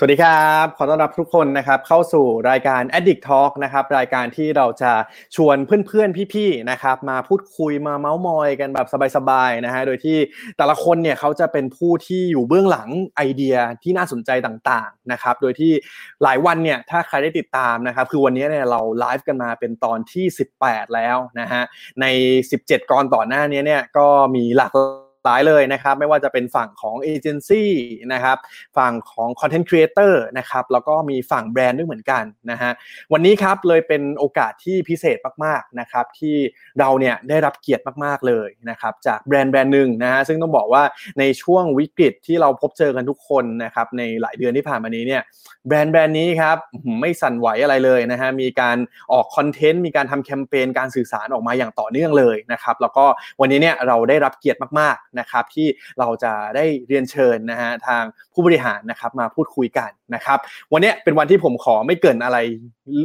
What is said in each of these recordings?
สวัสดีครับ ขอต้อนรับทุกคนนะครับเข้าสู่รายการ Addict Talk นะครับรายการที่เราจะชวนเพื่อนๆพี่ๆนะครับมาพูดคุยมาเมาส์มอยกันแบบสบายๆนะฮะโดยที่แต่ละคนเนี่ยเขาจะเป็นผู้ที่อยู่เบื้องหลังไอเดียที่น่าสนใจต่างๆนะครับโดยที่หลายวันเนี่ยถ้าใครได้ติดตามนะครับคือวันนี้เนี่ยเราไลฟ์กันมาเป็นตอนที่ 18 แล้วนะฮะใน 17 ตอนก่อนหน้านี้เนี่ยก็มีหลากหลาย หลายเลยนะครับ ไม่ว่าจะเป็นฝั่งของเอเจนซี่นะครับ ฝั่งของ content creator นะครับ แล้วก็มีฝั่งแบรนด์ด้วยเหมือนกันนะฮะ วันนี้ครับเลยเป็นโอกาสที่พิเศษมากๆนะครับ ที่เราเนี่ยได้รับเกียรติมากๆเลยนะครับ จากแบรนด์แบรนด์หนึ่งนะฮะ ซึ่งต้องบอกว่าในช่วงวิกฤตที่เราพบเจอกันทุกคนนะครับ ในหลายเดือนที่ผ่านมานี้เนี่ย แบรนด์แบรนด์นี้ครับไม่สั่นไหวอะไรเลยนะฮะ มีการออกคอนเทนต์ มีการทำแคมเปญ การสื่อสารออกมาอย่างต่อเนื่องเลยนะครับ แล้วก็วันนี้เนี่ยเราได้รับเกียรติมากๆนะครับที่เราจะได้เรียนเชิญนะฮะทางผู้บริหารนะครับมาพูดคุยกันนะครับวันนี้เป็นวันที่ผมขอไม่เกินอะไร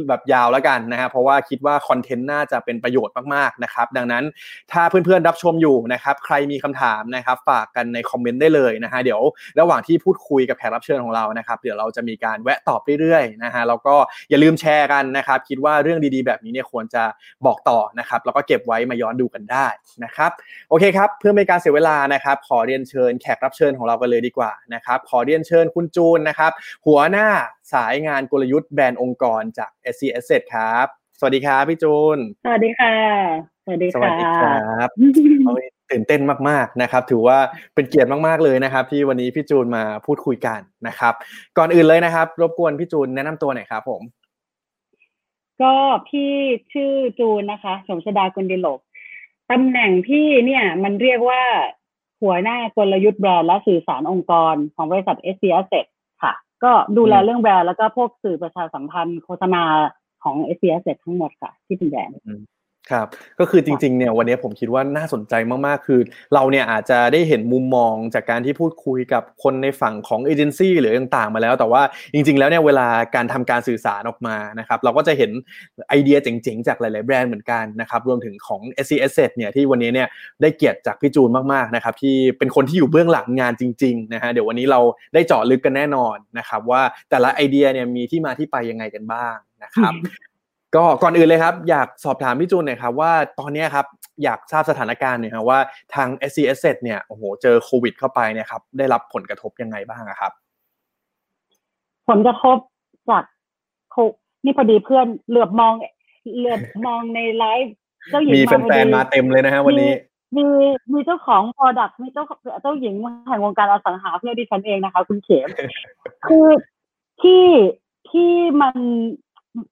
แบบยาวแล้วกันนะฮะเพราะว่าคิดว่าคอนเทนต์น่าจะเป็นประโยชน์มากๆนะครับดังนั้นถ้าเพื่อนๆรับชมอยู่นะครับใครมีคำถามนะครับฝากกันในคอมเมนต์ได้เลยนะฮะเดี๋ยวระหว่างที่พูดคุยกับแขกรับเชิญของเรานะครับเดี๋ยวเราจะมีการแวะตอบเรื่อยๆนะฮะแล้วก็อย่าลืมแชร์กันนะครับคิดว่าเรื่องดีๆ แบบนี้เนี่ยควรจะบอกต่อนะครับแล้วก็เก็บไว้มาย้อนดูกันได้นะครับโอเคครับเพื่อไม่การเสียเวลานะครับขอเรียนเชิญแขกรับเชิญของเรากันเลยดีกว่านะครับขอเรียนเชิญคุณจูนนะครับหัวหน้าสายงานกลยุทธ์แบรนด์องค์กรจาก SC Asset ครับ สวัสดีครับพี่จูน สวัสดีค่ะ สวัสดีสวัค่ะสดีครับโอ้ยตื่นเต้นมากๆนะครับ ถือว่าเป็นเกียรติมากๆเลยนะครับ ที่วันนี้พี่จูนมาพูดคุยกันนะครับ ก่อนอื่นเลยนะครับ รบกวนพี่จูนแนะนำตัวหน่อยครับผมก็พี่ชื่อจูนนะคะ สมชดากุลดิโลกตำแหน่งพี่เนี่ยมันเรียกว่า หัวหน้ากลยุทธ์แบรนด์และสื่อสารองค์กรของบริษัท s c Asset ค่ะ ก็ดูแลเรื่องแบรนด์แล้วก็พวกสื่อประชาสัมพันธ์โฆษณาของ s c Asset ทั้งหมดค่ะ ที่เป็นแบรนด์ ครับก็คือจริงๆเนี่ยวันนี้ผมคิดว่าน่าสนใจมากๆ คือ เราเนี่ยอาจจะได้เห็นมุมมองจากการที่พูดคุยกับคนในฝั่งของเอเจนซี่หรือต่างๆ มาแล้ว แต่ว่าจริง ๆ แล้วเนี่ยเวลาการทำการสื่อสารออกมานะครับเราก็จะเห็นไอเดียเจ๋งๆ จากหลายๆแบรนด์เหมือนกันนะครับรวมถึงของ s c s เนี่ยที่วันนี้เนี่ยได้เกียรติจากพี่จูนมากๆนะครับที่เป็นคนที่อยู่เบื้องหลังงานจริงๆนะฮะเดี๋ยววันนี้เราได้เจาะลึกกันแน่นอนนะครับว่าแต่ละไอเดียเนี่ยมีที่มาที่ไปยังไงกันบ้างนะครับ ก็ก่อนอื่นเลยครับอยากสอบถามพี่จูนหน่อยครับว่าตอนนี้ครับอยากทราบสถานการณ์หน่อยครับว่าทาง s c s เนี่ยโอ้โหเจอโควิด เข้าไปเนี่ยครับได้รับผลกระทบยังไงบ้างอะครับ ผลกระทบจากโคนี่พอดีเพื่อนเหลือบมองเหลือบมองในไลฟ์เจ้าหญิงมีมาพอแฟดีนๆมาเต็มเลยนะฮะวันนี้มีมีเจ้าของ Product มีเจ้าเจ้าหญิงแห่งวงการอสังหาเพื่อดิฉันเองนะคะ คุณเขมคือที่ที่มัน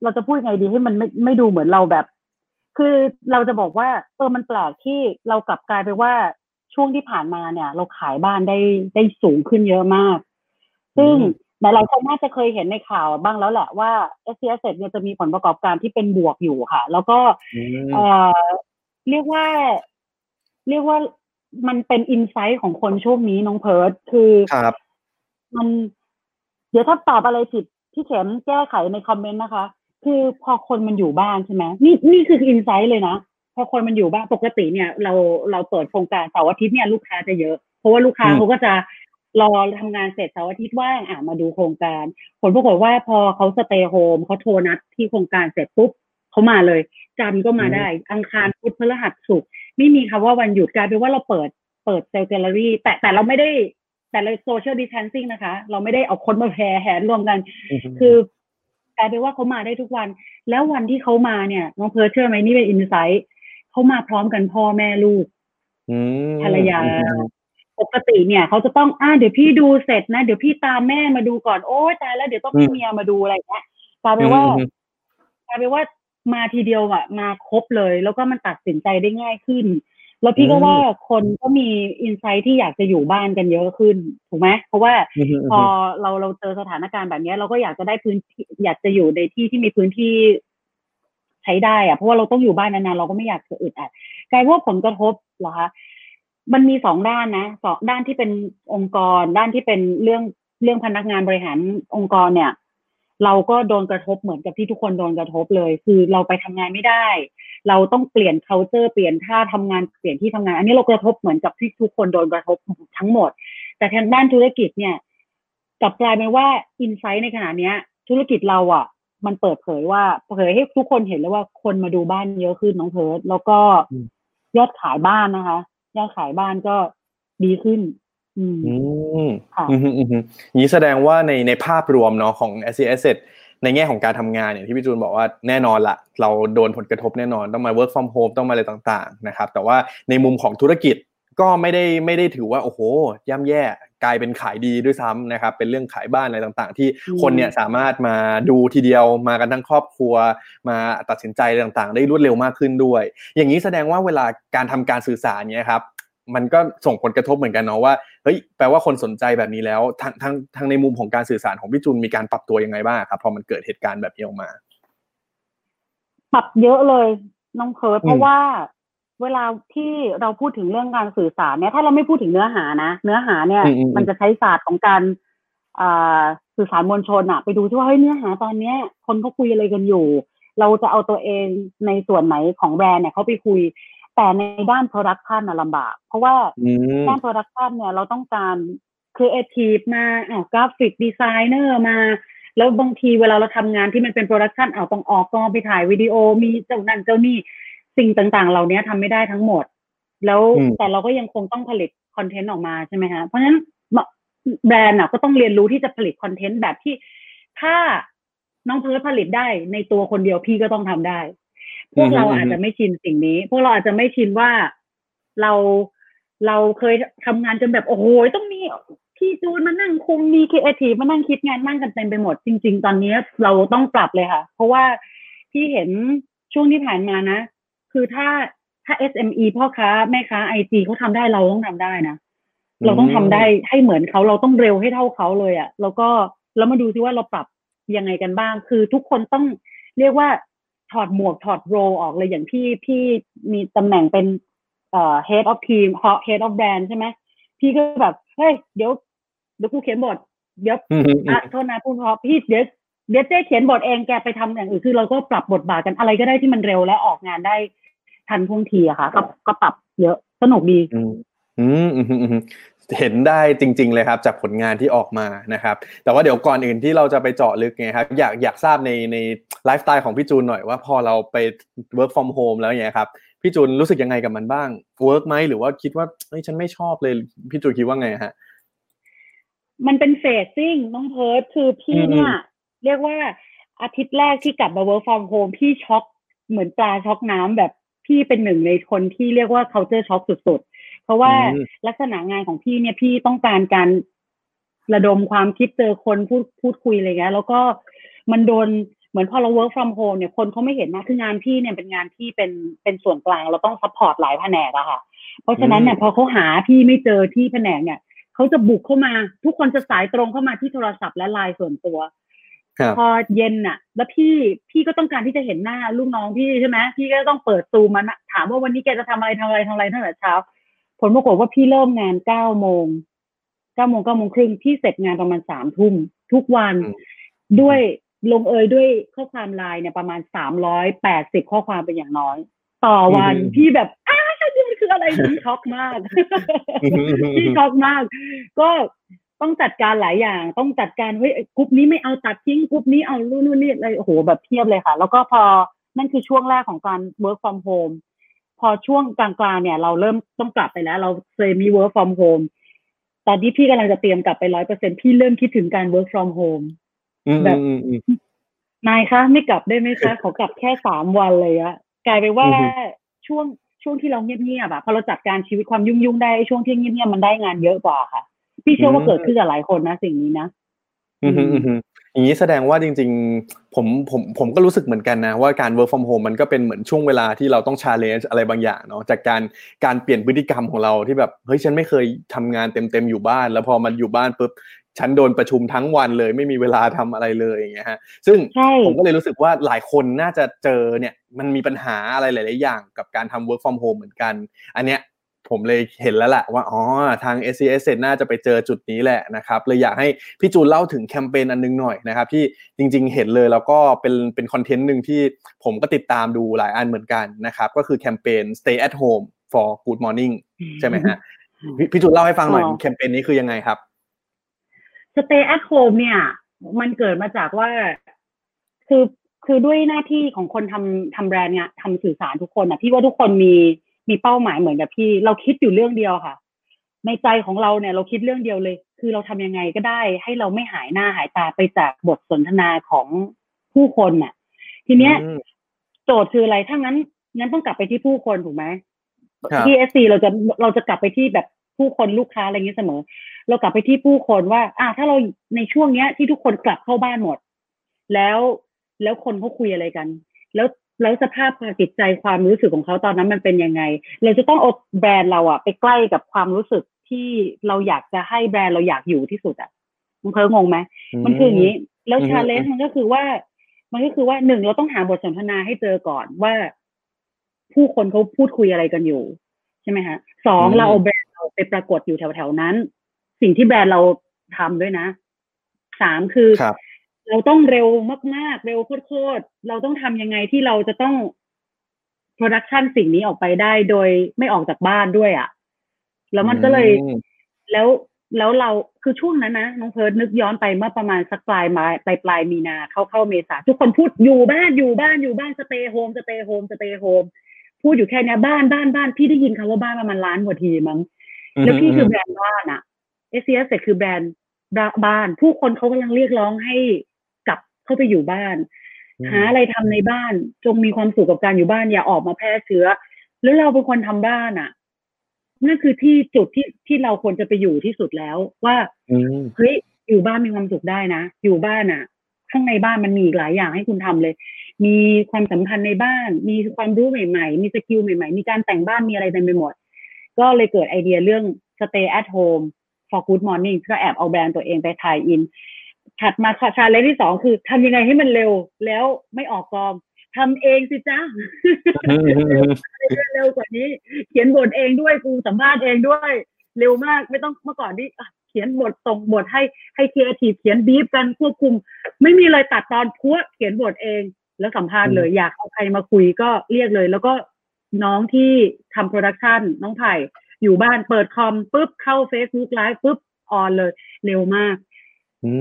เราจะพูดยังไงดีให้มันไม่ไม่ดูเหมือนเราแบบ คือเราจะบอกว่า เออมันแปลกที่เรากลับกลายไปว่าช่วงที่ผ่านมาเนี่ย เราขายบ้านได้ได้สูงขึ้นเยอะมาก ซึ่งอืมหลายๆคนน่าจะเคยเห็นในข่าวบ้างแล้วแหละว่า s c s เนี่ยจะมีผลประกอบการที่เป็นบวกอยู่ค่ะ แล้วก็อืมเอ่อเรียกว่า เรียกว่ามันเป็นอินไซต์ของคนช่วงนี้น้องเพิร์ดคือครับ มัน เดี๋ยวถ้าตอบอะไรผิด พี่เข็มแก้ไขในคอมเมนต์นะคะ คือพอคนมันอยู่บ้านใช่ไหมนี่นี่คืออินไซต์เลยนะพอคนมันอยู่บ้านปกติเนี่ย เราเราเปิดโครงการเสาร์อาทิตย์เนี่ยลูกค้าจะเยอะ เพราะว่าลูกค้าอืมเขาก็จะรอทำงานเสร็จเสาร์อาทิตย์ว่างอะมาดูโครงการ ผลปรากฏว่าพอเขา stay home เขาโทรนัดที่โครงการเสร็จปุ๊บเขามาเลยจันทร์ก็มาได้ อังคารพุธพฤหัสศุกร์ไม่มีคำว่าวันหยุดกลายเป็นว่าเราเปิดเปิด sales gallery แต่แต่เราไม่ได้ แต่เราโซเชียลดิส a ทนซิ่งนะคะ เราไม่ได้เอาคนมาแพ็คแน่นรวมกัน คือกลายเป็นว่าเขามาได้ทุกวัน แล้ววันที่เขามาเนี่ยน้องเพิร์ชเชื่อไหมนี่เป็น insight เขามาพร้อมกันพ่อแม่ลูกอืมภรรยาปกติเนี่ยเขาจะต้องอ่าเดี๋ยวพี่ดูเสร็จนะ เดี๋ยวพี่ตามแม่มาดูก่อนโอ้ยตายแล้วเดี๋ยวต้องให้เมียมาดูอะไรอย่างเงี้ยกลายเป็นว่าอืมกลายเป็นว่ามาทีเดียวอะมาครบเลย แล้วก็มันตัดสินใจได้ง่ายขึ้น แล้วพี่ก็ว่าคนก็มีอินไซต์ที่อยากจะอยู่บ้านกันเยอะขึ้นถูกไหมเพราะว่าอืมอืมพอเราเราเจอสถานการณ์แบบเนี้ยเราก็อยากจะได้พื้นที่อยากจะอยู่ในที่ที่มีพื้นที่ใช้ได้อะเพราะว่าเราต้องอยู่บ้านนานๆเราก็ไม่อยากจะอึดอัดกลายว่าผลกระทบเหรอคะมันมีสองด้านนะสองด้านที่เป็นองค์กร ด้านที่เป็นเรื่องเรื่องพนักงานบริหารองค์กรเนี่ย เราก็โดนกระทบเหมือนกับที่ทุกคนโดนกระทบเลย คือเราไปทำงานไม่ได้ เราต้องเปลี่ยน culture เปลี่ยนท่าทำงานเปลี่ยนที่ทำงาน อันนี้เรากระทบเหมือนกับที่ทุกคนโดนกระทบทั้งหมด แต่ทางด้านธุรกิจเนี่ยกลับกลายเป็นว่าอินไซต์ในขณะเนี้ย ธุรกิจเราอะ มันเปิดเผยว่าเผยให้ทุกคนเห็นเลยว่าคนมาดูบ้านเยอะขึ้นน้องเพิร์ดแล้วก็อืมยอดขายบ้านนะคะ ยอดขายบ้านก็ดีขึ้น อืมอืมค่ะอืมอืมอืมนี้แสดงว่าในในภาพรวมเนาะของ s c Asset ในแง่ของการทำงานเนี่ยที่พี่จูนบอกว่าแน่นอนละเราโดนผลกระทบแน่นอนต้องมา work from home ต้องมาอะไรต่างๆนะครับแต่ว่าในมุมของธุรกิจก็ไม่ได้ไม่ได้ถือว่าโอ้โหย่ำแย่กลายเป็นขายดีด้วยซ้ำนะครับ เป็นเรื่องขายบ้านอะไรต่างๆ ที่อืมคนเนี่ยสามารถมาดูทีเดียวมากันทั้งครอบครัว มาตัดสินใจอะไรต่างๆ ได้รวดเร็วมากขึ้นด้วย อย่างนี้แสดงว่าเวลาการทำการสื่อสารเนี่ยครับ มันก็ส่งผลกระทบเหมือนกันเนาะว่าเฮ้ยแปลว่าคนสนใจแบบนี้แล้วทางทางทางในมุมของการสื่อสารของพี่จุนมีการปรับตัวยังไงบ้างครับพอมันเกิดเหตุการณ์แบบนี้ออกมา ปรับเยอะเลยน้องเพิร์ดอืมเพราะว่าเวลาที่เราพูดถึงเรื่องการสื่อสารเนี่ย ถ้าเราไม่พูดถึงเนื้อหานะ เนื้อหาเนี่ยอืมอืมมันจะใช้ศาสตร์ของการอ่าสื่อสารมวลชนอะไปดูที่ว่าเฮ้ยเนื้อหาตอนเนี้ย คนเขาคุยอะไรกันอยู่ เราจะเอาตัวเองในส่วนไหนของแบรนด์เนี่ยเขาไปคุย แต่ในด้าน production น่ะลำบาก เพราะว่าอืมด้าน production เนี่ยเราต้องการครีเอทีฟมาอ้าว graphic designer มา แล้วบางทีเวลาเราทำงานที่มันเป็น production เอาต้องออกกองไปถ่ายวิดีโอมีเจ้านั่นเจ้านี่สิ่งต่างๆ เหล่านี้ทำไม่ได้ทั้งหมด แล้วอืมแต่เราก็ยังคงต้องผลิตคอนเทนต์ออกมาใช่ไหมฮะเพราะฉะนั้นแบรนด์อะก็ต้องเรียนรู้ที่จะผลิตคอนเทนต์แบบที่ถ้าน้องเพิร์ดผลิตได้ในตัวคนเดียวพี่ก็ต้องทำได้ พวกเราอาจจะไม่ชินสิ่งนี้ พวกเราอาจจะไม่ชินว่าเราเราเคยทำงานจนแบบโอ้โหต้องมีพี่จูนมานั่งคุมมีครีเอทีฟมานั่งคิดงานนั่งกันเต็มไปหมดจริง ๆ ตอนนี้เราต้องปรับเลยค่ะ เพราะว่าที่เห็นช่วงที่ผ่านมานะ คือถ้าถ้า SME พ่อค้าแม่ค้าไอจีเขาทำได้เราต้องทำได้นะเราต้องทำได้ให้เหมือนเขาเราต้องเร็วให้เท่าเขาเลยอะ่ะ แล้วก็แล้วมาดูซิว่าเราปรับยังไงกันบ้าง คือทุกคนต้องเรียกว่า ถอดหมวกถอดโรลออกเลยอย่างพี่พี่มีตำแหน่งเป็นเอ่อ head of team head of brand ใช่ไหมพี่ก็แบบเฮ้ยเดี๋ยวเดี๋ยวกูเขียนบทเดี๋ยวอืมอืมอือะมโทษนะพูดเพราะพี่เดี๋ยวเดี๋ยวเจ๊เขียนบทเองแกไปทำอย่างอื่นคือเราก็ปรับบทบาทกันอะไรก็ได้ที่มันเร็วและออกงานได้ทันท่วงทีอะค่ะ ก็ก็ปรับเยอะสนุกดี อืมอืมอืมอืมอืม เห็นได้จริง ๆ เลยครับ จากผลงานที่ออกมานะครับ แต่ว่าเดี๋ยวก่อนอื่นที่เราจะไปเจาะลึกไงครับอยากอยากทราบในในไลฟ์สไตล์ของพี่จูนหน่อยว่าพอเราไป work from home แล้วเนี่ยครับพี่จูนรู้สึกยังไงกับมันบ้าง work ไหมหรือว่าคิดว่าเฮ้ยฉันไม่ชอบเลยพี่จูนคิดว่าไงฮะมันเป็นเฟสซิ่งน้องเพิร์ดคือพี่เนี่ยเรียกว่าอาทิตย์แรกที่กลับมา work from home พี่ช็อกเหมือนปลาช็อกน้ำแบบพี่เป็นหนึ่งในคนที่เรียกว่า culture shock สุดๆ เพราะว่าอืมลักษณะงานของพี่เนี่ยพี่ต้องการการระดมความคิดเจอคนพูดพูดคุยอะไรเงี้ยแล้วก็มันโดนเหมือนพอเรา work from home เนี่ยคนเขาไม่เห็นนะคืองานพี่เนี่ยเป็นงานที่เป็นเป็นส่วนกลางเราต้อง support หลายแผนกอะค่ะ เพราะฉะนั้นเนี่ยพอเขาหาพี่ไม่เจอที่แผนกเนี่ยเขาจะบุกเข้ามา ทุกคนจะสายตรงเข้ามาที่โทรศัพท์และไลน์ส่วนตัวครับพอเย็นน่ะ แล้วพี่พี่ก็ต้องการที่จะเห็นหน้าลูกน้องพี่ใช่ไหมพี่ก็ต้องเปิดซูมมันอะถามว่าวันนี้แกจะทำอะไรทำอะไรทำอะไรตั้งแต่เช้า ผลปรากฏว่าพี่เริ่มงานเก้าโมงเก้าโมงเก้าโมงครึ่งพี่เสร็จงานประมาณสามทุ่มทุกวันอืมด้วยลงเอยด้วยข้อความไลน์เนี่ยประมาณสามร้อยแปดสิบข้อความเป็นอย่างน้อย ต่อวันอืมพี่แบบอ้าวนี่มันคืออะไรพี่ช็อกมากพี่ช็อกมาก ก็ต้องจัดการหลายอย่าง ต้องจัดการเฮ้ยกรุ๊ปนี้ไม่เอาตัดทิ้งกรุ๊ปนี้เอานู่นนู่นนี่อะไรโอ้โหแบบเพียบเลยค่ะ แล้วก็พอนั่นคือช่วงแรกของการ work from home พอช่วงกลางๆเนี่ย เราเริ่มต้องกลับไปแล้ว เราเคยมี work from home ตอนที่พี่กำลังจะเตรียมกลับไปร้อยเปอร์เซ็นต์พี่เริ่มคิดถึงการ work from home อืมแบบอืมอืมนายคะไม่กลับได้ไหมคะขอกลับแค่สามวันเลยอะกลายเป็นว่าอือฮึช่วงช่วงที่เราเงียบๆอะพอเราจัดการชีวิตความยุ่งๆได้ไอ้ช่วงที่เงียบๆมันได้งานเยอะกว่าค่ะ พี่เชื่อว่าเกิดขึ้นกับหลายคนนะสิ่งนี้นะ อืมอืมอืมอย่างนี้แสดงว่าจริง ๆ ผมผมผมก็รู้สึกเหมือนกันนะว่าการ work from home มันก็เป็นเหมือนช่วงเวลาที่เราต้อง challenge อะไรบางอย่างเนาะจากการการเปลี่ยนพฤติกรรมของเราที่แบบเฮ้ยฉันไม่เคยทำงานเต็มๆอยู่บ้าน แล้วพอมันอยู่บ้านปุ๊บฉันโดนประชุมทั้งวันเลย ไม่มีเวลาทำอะไรเลยอย่างเงี้ยฮะซึ่งใช่ผมก็เลยรู้สึกว่าหลายคนน่าจะเจอเนี่ยมันมีปัญหาอะไรหลาย ๆ อย่างกับการทำ work from home เหมือนกัน อันเนี้ย ผผมเลยเห็นแล้วแหละว่าอ๋อทาง s c s น่าจะไปเจอจุดนี้แหละนะครับเลยอยากให้พี่จูนเล่าถึงแคมเปญอันนึงหน่อยนะครับที่จริง ๆ เห็นเลยแล้วก็เป็นเป็นคอนเทนต์หนึ่งที่ผมก็ติดตามดูหลายอันเหมือนกันนะครับก็คือแคมเปญ stay at home for good morning ใช่ไหมฮะพี่พี่จูนเล่าให้ฟังหน่อยอ๋อแคมเปญนี้คือยังไงครับ stay at home เนี่ย มันเกิดมาจากว่าคือคือด้วยหน้าที่ของคนทำทำแบรนด์เนี่ยทำสื่อสารทุกคนอะพี่ว่าทุกคนมี มีเป้าหมายเหมือนกับพี่ เราคิดอยู่เรื่องเดียวค่ะ ในใจของเราเนี่ย เราคิดเรื่องเดียวเลย คือเราทำยังไงก็ได้ ให้เราไม่หายหน้าหายตาไปจากบทสนทนาของผู้คนน่ะ ทีเนี้ยอืมโจทย์คืออะไรถ้างั้นงั้นต้องกลับไปที่ผู้คนถูกไหมครับที่เอสซีเราจะเราจะกลับไปที่แบบผู้คนลูกค้าอะไรเงี้ยเสมอ เรากลับไปที่ผู้คนว่า อ่าถ้าเราในช่วงเนี้ยที่ทุกคนกลับเข้าบ้านหมด แล้วแล้วคนเขาคุยอะไรกัน แล้ว แล้วสภาพความจิตใจความรู้สึกของเขาตอนนั้นมันเป็นยังไง เราจะต้องเอาแบรนด์เราอะไปใกล้กับความรู้สึกที่เราอยากจะให้แบรนด์เราอยากอยู่ที่สุดอะน้องเพิร์ดงงไหมมันคืออย่างนี้ แล้วอืม challenge มันก็คือว่า มันก็คือว่าหนึ่งเราต้องหาบทสนทนาให้เจอก่อนว่า ผู้คนเขาพูดคุยอะไรกันอยู่ ใช่ไหมฮะสองอืมเราเอาแบรนด์เราไปปรากฏอยู่แถวๆนั้น สิ่งที่แบรนด์เราทำด้วยนะสามคือครับ เราต้องเร็วมากๆ เร็วโคตรๆเราต้องทำยังไงที่เราจะต้อง production สิ่งนี้ออกไปได้โดยไม่ออกจากบ้านด้วยอะ่ะ แล้วมันก็เลยอืมแล้วแล้วเราคือช่วงนั้นนะน้องเพิร์ดนึกย้อนไปเมื่อประมาณสักปลายมาปลายปลายมีนาเข้าเข้าเมษาทุกคนพูดอยู่บ้านอยู่บ้านอยู่บ้าน stay home stay home stay home พูดอยู่แค่เนี้ยบ้านบ้านบ้านพี่ได้ยินคำว่าบ้านประมาณล้านกว่าทีมั้งแล้วพี่คือแบรนด์บ้านอะ SC Asset คือแบรนด์บ้าน ผู้คนเขากำลังเรียกร้องให้กลับ เข้าไปอยู่บ้านอืมหาอะไรทำในบ้าน จงมีความสุขกับการอยู่บ้านอย่าออกมาแพร่เชื้อ แล้วเราเป็นคนทำบ้านอะนั่นคือที่จุดที่ที่เราควรจะไปอยู่ที่สุดแล้ว ว่าอืมเฮ้ยอยู่บ้านมีความสุขได้นะอยู่บ้านอะข้างในบ้านมันมีอีกหลายอย่างให้คุณทำเลย มีความสัมพันธ์ในบ้าน มีความรู้ใหม่ ๆ มี skill ใหม่ๆ มีการแต่งบ้านมีอะไรเต็มไปหมด ก็เลยเกิดไอเดียเรื่อง stay at home for good morning ก็แอบเอาแบรนด์ตัวเองไป tie-in ถัดมา challenge ที่สองคือทำยังไงให้มันเร็วแล้วไม่ออกกองทำเองสิจ้าเร็วกว่านี้ เขียนบทเองด้วยกูสัมภาษณ์เองด้วย เร็วมากไม่ต้องเมื่อก่อนที่อะเขียนบทส่งบทให้ให้ครีเอทีฟเขียนบีฟกันควบคุม ไม่มีเลยตัดตอนผัวะเขียนบทเอง แล้วสัมภาษณ์เลยอยากเอาใครมาคุยก็เรียกเลย แล้วก็น้องที่ทำ production น้องไผ่อยู่บ้านเปิดคอมปุ๊บเข้า Facebook ไลฟ์ปุ๊บ on เลย เร็วมาก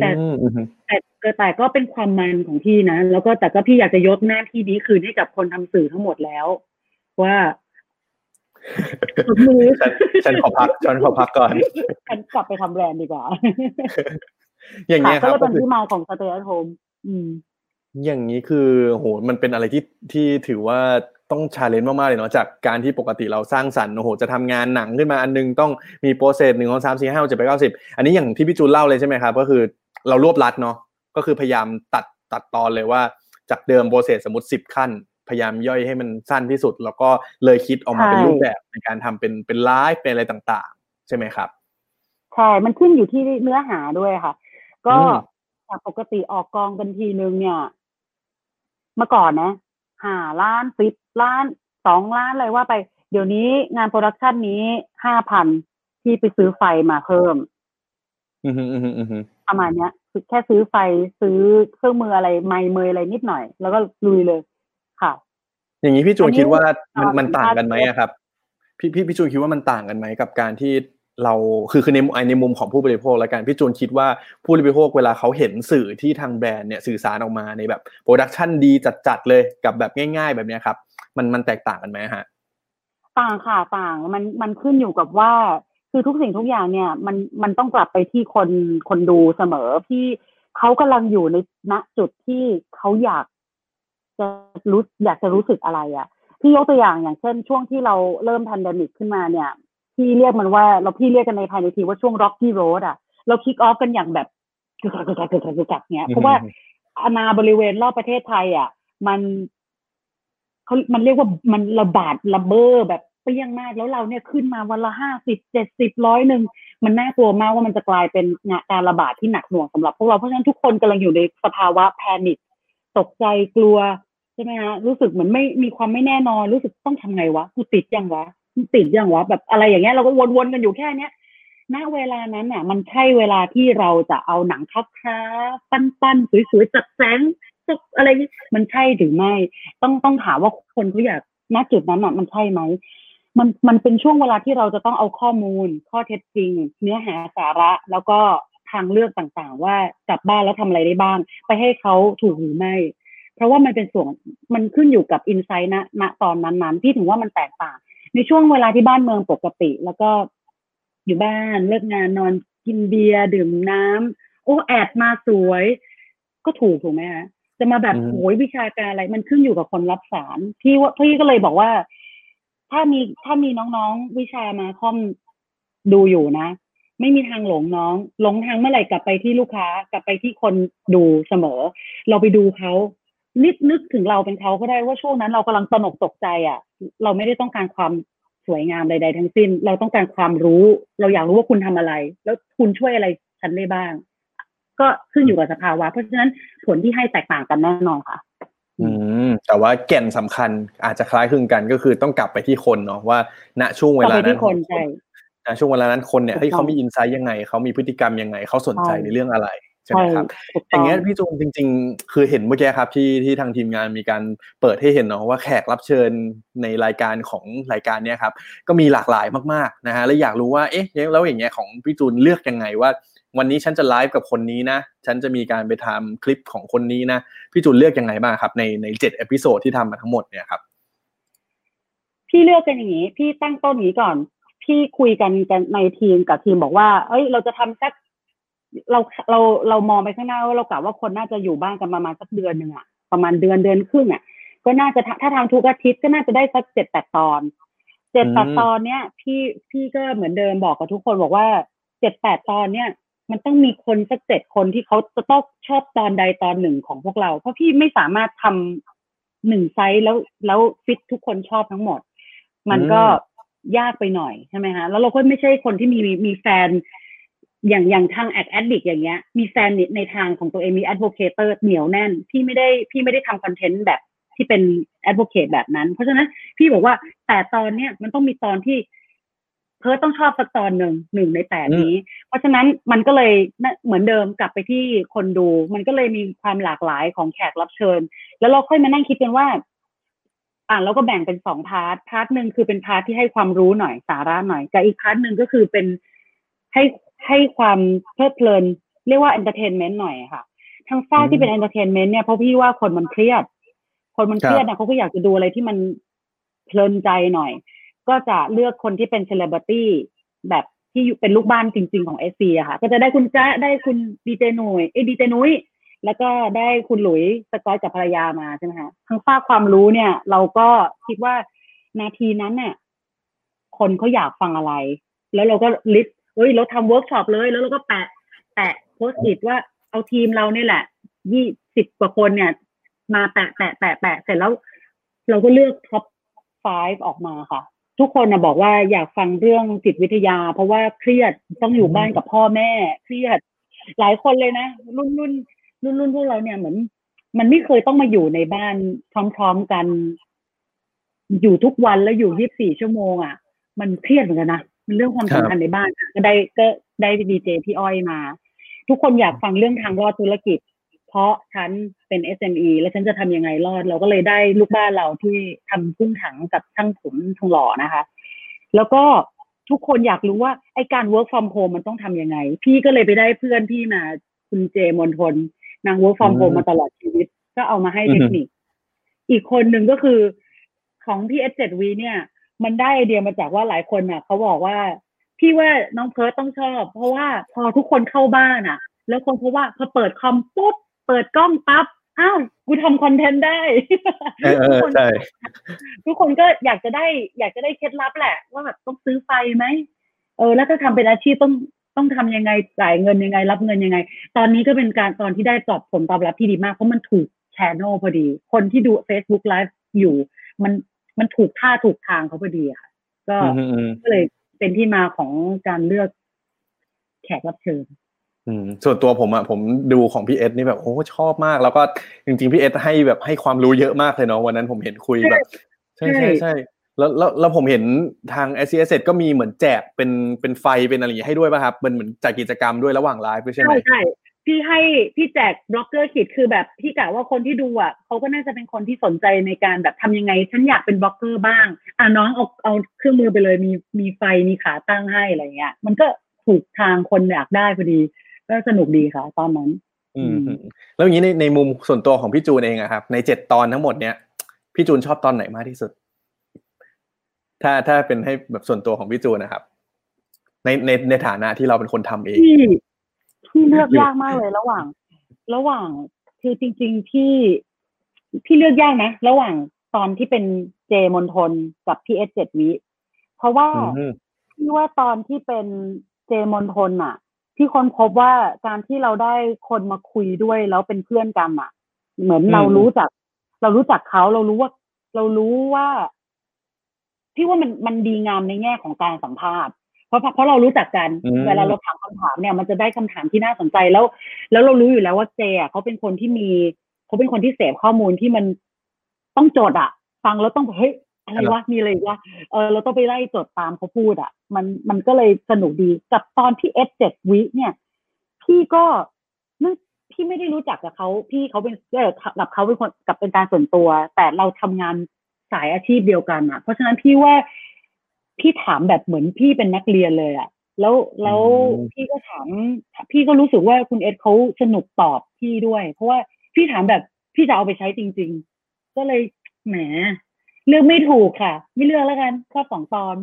แต่อืมอืมแต่แต่ก็เป็นความมันของพี่นะ แล้วก็แต่ก็พี่อยากจะยกหน้าที่นี้คืนให้กับคนทำสื่อทั้งหมดแล้ว ว่าตบมือฉันฉันขอพักฉันขอพักก่อนฉันกลับไปทำแบรนด์ดีกว่า อย่างเงี้ยคก็รับเลยก็เป็นคือที่มาของ Stay at Home อืมอย่างนี้คือโหมันเป็นอะไรที่ที่ถือว่า ต้องชาเลนจ์มากๆเลยเนาะจากการที่ปกติเราสร้างสรรค์โอ้โหจะทำงานหนังขึ้นมาอันนึงต้องมี process หนึ่งสองสามสี่ห้าหกเจ็ดแปดเก้าสิบอันนี้อย่างที่พี่จูนเล่าเลยใช่ไหมครับก็คือเรารวบรัดเนาะก็คือพยายามตัดตัดตอนเลยว่าจากเดิม process สมมติสิบขั้น พยายามย่อยให้มันสั้นที่สุด แล้วก็เลยคิดออกมาเป็นใช่รูปแบบในการทำเป็นเป็นไลฟ์เป็นอะไรต่างๆ ใช่ไหมครับใช่มันขึ้นอยู่ที่เนื้อหาด้วยค่ะ ก็อืมจากปกติออกกองกันทีนึงเนี่ย เมื่อก่อนนะ ห้าล้านสิบล้านสองล้านอะไรว่าไป เดี๋ยวนี้งาน production นี้ห้าพันที่ไปซื้อไฟมาเพิ่มอืมอืมอืมอืมประมาณเนี้ยคือแค่ซื้อไฟซื้อเครื่องมืออะไรไมค์เมยอะไรนิดหน่อย แล้วก็ลุยเลยค่ะ อย่างนี้พี่จูนอันนี้คิดว่ามันอ่ามันต่างกันไหมอะครับ พี่พี่พี่จูนคิดว่ามันต่างกันไหมกับการที่ เราคือคือในในมุมของผู้บริโภคและการพี่จูนคิดว่าผู้บริโภคเวลาเขาเห็นสื่อที่ทางแบรนด์เนี่ยสื่อสารออกมาในแบบ production ดีจัดๆเลยกับแบบง่าย ๆ แบบนี้ครับ มันมันแตกต่างกันไหมฮะต่างค่ะต่างมันมันขึ้นอยู่กับว่า คือทุกสิ่งทุกอย่างเนี่ย มันมันต้องกลับไปที่คนคนดูเสมอที่เขากำลังอยู่ในณจุดที่เขาอยากจะรู้อยากจะรู้สึกอะไรอะ่ะพี่ยกตัวอย่างอย่างเช่น ช่วงที่เราเริ่ม p พ n d e m i c ขึ้นมาเนี่ย พี่เรียกมันว่าเราพี่เรียกกันในภายในทีว่าช่วง Rocky Road อะ เราคิกออฟกันอย่างแบบกึกกักกึกกักกึกกักกึกกักเนี่ยเพราะว่าอาณาบริเวณรอบประเทศไทย อะ มันเขามันเรียกว่ามันระบาดระเบ้อแบบเปรี้ยงมากแล้วเราเนี่ยขึ้นมาวันละห้าสิบเจ็ดสิบร้อยหนึ่งมันน่ากลัวมากว่ามันจะกลายเป็นงานการระบาดที่หนักหน่วงสำหรับพวกเราเพราะฉะนั้นทุกคนกำลังอยู่ในสภาวะแพนิคตกใจกลัวใช่ไหมฮะรู้สึกเหมือนไม่มีความไม่แน่นอนรู้สึกต้องทำไงวะกูติดยังวะ ติดย่างวะแบบอะไรอย่างเงี้ยเราก็วนๆกันอยู่แค่เนี้ยณเวลานั้นน่ะ มันใช่เวลาที่เราจะเอาหนังคับค้าปั้นๆสวยๆจัดแสงจัดอะไรนี้มันใช่หรือไม่ ต้องต้องถามว่าคนเขาอยากณจุดนั้นน่ะ มันใช่ไหมมันมันเป็นช่วงเวลาที่เราจะต้องเอาข้อมูล ข้อเท็จจริง เนื้อหาสาระ แล้วก็ทางเลือกต่างๆ ว่ากลับบ้านแล้วทำอะไรได้บ้าง ไปให้เขาถูกหรือไม่ เพราะว่ามันเป็นส่วนมันขึ้นอยู่กับอินไซต์ณณตอนนั้นๆที่ถึงว่ามันแตกต่าง ในช่วงเวลาที่บ้านเมืองปกติ แล้วก็อยู่บ้านเลิกงานนอนกินเบียร์ดื่มน้ำโอ้แอดมาสวย ก็ถูกถูกไหมฮะจะมาแบบอืมโอยวิชาการอะไร มันขึ้นอยู่กับคนรับสารพี่ว่าพี่ก็เลยบอกว่า ถ้ามีถ้ามีน้องๆวิชามาคอมดูอยู่นะ ไม่มีทางหลงน้องหลงทางเมื่อไหร่กลับไปที่ลูกค้ากลับไปที่คนดูเสมอ เราไปดูเขา นิดนึกถึงเราเป็นเขาก็ได้ว่าช่วงนั้นเรากำลังตระหนกตกใจอะ เราไม่ได้ต้องการความสวยงามใดๆทั้งสิ้น เราต้องการความรู้ เราอยากรู้ว่าคุณทำอะไร แล้วคุณช่วยอะไรฉันได้บ้าง ก็ขึ้นอยู่กับสภาวะ เพราะฉะนั้นผลที่ให้แตกต่างกันแน่นอนค่ะ อืม แต่ว่าแก่นสำคัญอาจจะคล้ายคลึงกันก็คือต้องกลับไปที่คนเนาะว่า ณช่วงเวกลับลาไปนั้ที่นคนใช่ณช่วงเวลานั้นคนเนี่ยถูกเฮ้ยต้องเขามีอินไซต์ยังไงเขามีพฤติกรรมยังไงเขาสนใจใช่ในเรื่องอะไร ใช่ไหมครับถูกต้ย่างเงี้ยพี่จูนจริง ๆ คือเห็นเมื่อกี้ครับที่ที่ทางทีมงานมีการเปิดให้เห็นเนาะว่าแขกรับเชิญในรายการของรายการเนี้ยครับก็มีหลากหลายมากๆนะฮะและอยากรู้ว่าเอ๊ะแล้วอย่างเงี้ยของพี่จูนเลือกยังไงว่า วันนี้ฉันจะไลฟ์กับคนนี้นะ ฉันจะมีการไปทำคลิปของคนนี้นะพี่จูนเลือกยังไงบ้างครับในในเจ็ด episode ที่ทำมาทั้งหมดเนี่ยครับพี่เลือกกันอย่างนี้ พี่ตั้งต้นอย่างนี้ก่อน พี่คุยกันกันในทีมกับทีมบอกว่า เอ้ย เราจะทำสัก เราเราเรามองไปข้างหน้าว่าเรากะว่าคนน่าจะอยู่บ้านกันประมาณสักเดือนหนึ่งอะประมาณเดือนเดือนครึ่งอะก็น่าจะทำถ้าทำทุกอาทิตย์ก็น่าจะได้สักเจ็ดแปดตอนเจ็ดแปดอืมตอนเนี้ยพี่พี่ก็เหมือนเดิมบอกกับทุกคนบอกว่าเจ็ดแปดตอนเนี้ยมันต้องมีคนสักเจ็ดคนที่เขาจะต้องชอบตอนใดตอนหนึ่งของพวกเรา เพราะพี่ไม่สามารถทำหนึ่งไซส์แล้วแล้วฟิตทุกคนชอบทั้งหมด มันก็ยากไปหน่อยใช่ไหมฮะแล้วเราก็ไม่ใช่คนที่มีมีแฟน อย่างอย่างทางแอด addict อย่างเงี้ย มีแฟนในในทางของตัวเองมี advocator เหนียวแน่น พี่ไม่ได้พี่ไม่ได้ทำ content แบบที่เป็น advocate แบบนั้น เพราะฉะนั้นพี่บอกว่าแต่ตอนเนี้ยมันต้องมีตอนที่เพิร์ทต้องชอบสักตอนหนึ่งหนึ่งในแปดนี้ เพราะฉะนั้นมันก็เลยน่ะเหมือนเดิมกลับไปที่คนดู มันก็เลยมีความหลากหลายของแขกรับเชิญ แล้วเราค่อยมานั่งคิดกันว่า อ่าเราก็แบ่งเป็นสอง part part หนึ่งคือเป็น part ที่ให้ความรู้หน่อยสาระหน่อยกับอีก part หนึ่งก็คือเป็นให้ ให้ความเพลิดเพลิน เรียกว่า entertainment หน่อยค่ะ ทางฝ่ายที่เป็น entertainment เนี่ยเพราะพี่ว่าคนมันเครียด คนมันเครียดนะเขาก็อยากจะดูอะไรที่มันเพลินใจหน่อย ก็จะเลือกคนที่เป็นเซเลบริตี้แบบที่อยู่เป็นลูกบ้านจริง ๆ ของ SC อะค่ะ ก็จะได้คุณจ้าได้คุณดีเจนุ้ยเอ้ยดีเจนุ้ยแล้วก็ได้คุณหลุยส์ สก๊อตกับภรรยามาใช่ไหมคะทางฝั่งความรู้เนี่ย เราก็คิดว่านาทีนั้นเนี่ยคนเขาอยากฟังอะไร แล้วเราก็ list เฮ้ยเราทำเวิร์กช็อปเลยแล้วเราก็แปะ แปะ Post-it ว่าเอาทีมเราเนี่ยแหละยี่สิบกว่าคนเนี่ย มาแปะแปะแปะแปะเสร็จแล้ว เราก็เลือกท็อป five ออกมาค่ะ ทุกคนนะบอกว่าอยากฟังเรื่องจิตวิทยา เพราะว่าเครียดต้องอยู่บ้านกับพ่อแม่เครียด หลายคนเลยนะ รุ่นรุ่นรุ่นรุ่นพวกเราเนี่ยเหมือน มันไม่เคยต้องมาอยู่ในบ้านพร้อมๆกัน อยู่ทุกวันแล้วอยู่ยี่บสี่ชั่วโมงอะ มันเครียดเหมือนกันนะ มันเรื่องความสัมพันธ์ในบ้านอะก็ได้ก็ได้ดีเจพี่อ้อยมา ทุกคนอยากฟังเรื่องทางรอดธุรกิจ เพราะฉันเป็น SME แล้วฉันจะทำยังไงรอด เราก็เลยได้ลูกบ้านเราที่ทำกุ้งถังกับช่างผมทองหล่อนะคะ แล้วก็ทุกคนอยากรู้ว่าไอการ work from home มันต้องทำยังไง พี่ก็เลยไปได้เพื่อนพี่มาคุณเจมนทนนาง work from home มาตลอดชีวิต ก็เอามาให้เทคนิค อีกคนหนึ่งก็คือของพี่เอสเจ็ดวีเนี่ย มันได้ไอเดียมาจากว่าหลายคนอะเขาบอกว่า พี่ว่าน้องเพิร์ตต้องชอบ เพราะว่าพอทุกคนเข้าบ้านอะ แล้วคนเพราะว่าพอเปิดคอมปุ๊บเปิดกล้องปั๊บอ้าวกูทำคอนเทนต์ได้เออเออใช่ทุกคนก็อยากจะได้อยากจะได้เคล็ดลับแหละ ว่าแบบต้องซื้อไฟไหมเออ แล้วถ้าทำเป็นอาชีพต้องต้องทำยังไงจ่ายเงินยังไง รับเงินยังไง ตอนนี้ก็เป็นการตอนที่ได้ตอบผลตอบรับที่ดีมาก เพราะมันถูกแชนอลพอดี คนที่ดู Facebook Live อยู่ มัน มันถูกท่าถูกทางเขาพอดีอะค่ะ ก็อืมอืมก็เลยเป็นที่มาของการเลือกแขกรับเชิญอืมส่วนตัวผมอะผมดูของพี่เอสนี่แบบโอ้ชอบมาก แล้วก็จริงๆพี่เอสให้แบบให้ความรู้เยอะมากเลยเนาะวันนั้นผมเห็นคุยแบบ ใช่ใช่ใช่ใช่แล้วแล้วแล้วผมเห็นทาง s อ s ก็มีเหมือนแจกเป็นเป็นไฟเป็นอะไรอย่างงี้ให้ด้วยป่ะครับมันเหมือนจัดกิจกรรมด้วยระหว่างไลฟ์ด้วยใช่ไหมใช่ใช่ พี่ให้พี่แจก blogger kit คือแบบพี่กะว่าคนที่ดูอะเขาก็น่าจะเป็นคนที่สนใจในการแบบทำยังไง ฉันอยากเป็นบล็อกเกอร์บ้างอะน้องเอาเอาเครื่องมือไปเลยมีมีไฟมีขาตั้งให้อะไรเงี้ย มันก็ถูกทางคนอยากได้พอดี ก็สนุกดีค่ะตอนนั้น อืมแล้วอย่างนี้ในในมุมส่วนตัวของพี่จูนเองอะครับ ในเจ็ดตอนทั้งหมดเนี้ยพี่จูนชอบตอนไหนมากที่สุด ถ้าถ้าเป็นให้แบบส่วนตัวของพี่จูนนะครับ ในในในฐานะที่เราเป็นคนทำเอง พี่เลือกยากมากเลยระหว่าง ระหว่างคือจริงๆพี่พี่เลือกยากนะระหว่างตอนที่เป็นเจมนทนกับพี่เอสเจ็ดวิเพราะว่าพี่ว่าตอนที่เป็นเจมนทนอะพี่คนพบว่าการที่เราได้คนมาคุยด้วยแล้วเป็นเพื่อนกันอะ เหมือนเรารู้จัก เรารู้จักเขาเรารู้ว่า เรารู้ว่าพี่ว่ามันมันดีงามในแง่ของการสัมภาษณ์ เพราะเพราะเรารู้จักกันอืมเวลาเราถามคำถามเนี่ยมันจะได้คำถามที่น่าสนใจแล้ว แล้วเรารู้อยู่แล้วว่าเจอะเขาเป็นคนที่มีเขาเป็นคนที่เสพข้อมูลที่มันต้องจดอะ ฟังแล้วต้องแบบเฮ้ยอะไรวะมีอะไรอีกวะเออเราต้องไปไล่จดตามเขาพูดอะ มันมันก็เลยสนุกดีกับตอนที่เอสเจ็ดวิเนี่ย พี่ก็ไม่พี่ไม่ได้รู้จักกับเขาพี่เขาเป็นเออกับเขาเป็นคนกับเป็นการส่วนตัว แต่เราทำงานสายอาชีพเดียวกันอะ เพราะฉะนั้นพี่ว่า พี่ถามแบบเหมือนพี่เป็นนักเรียนเลยอะแล้วแล้วอืมพี่ก็ถามพี่ก็รู้สึกว่าคุณเอสเขาสนุกตอบพี่ด้วย เพราะว่าพี่ถามแบบพี่จะเอาไปใช้จริง ๆ ก็เลยแหมเลือกไม่ถูกค่ะ ไม่เลือกแล้วกันชอบสองตอน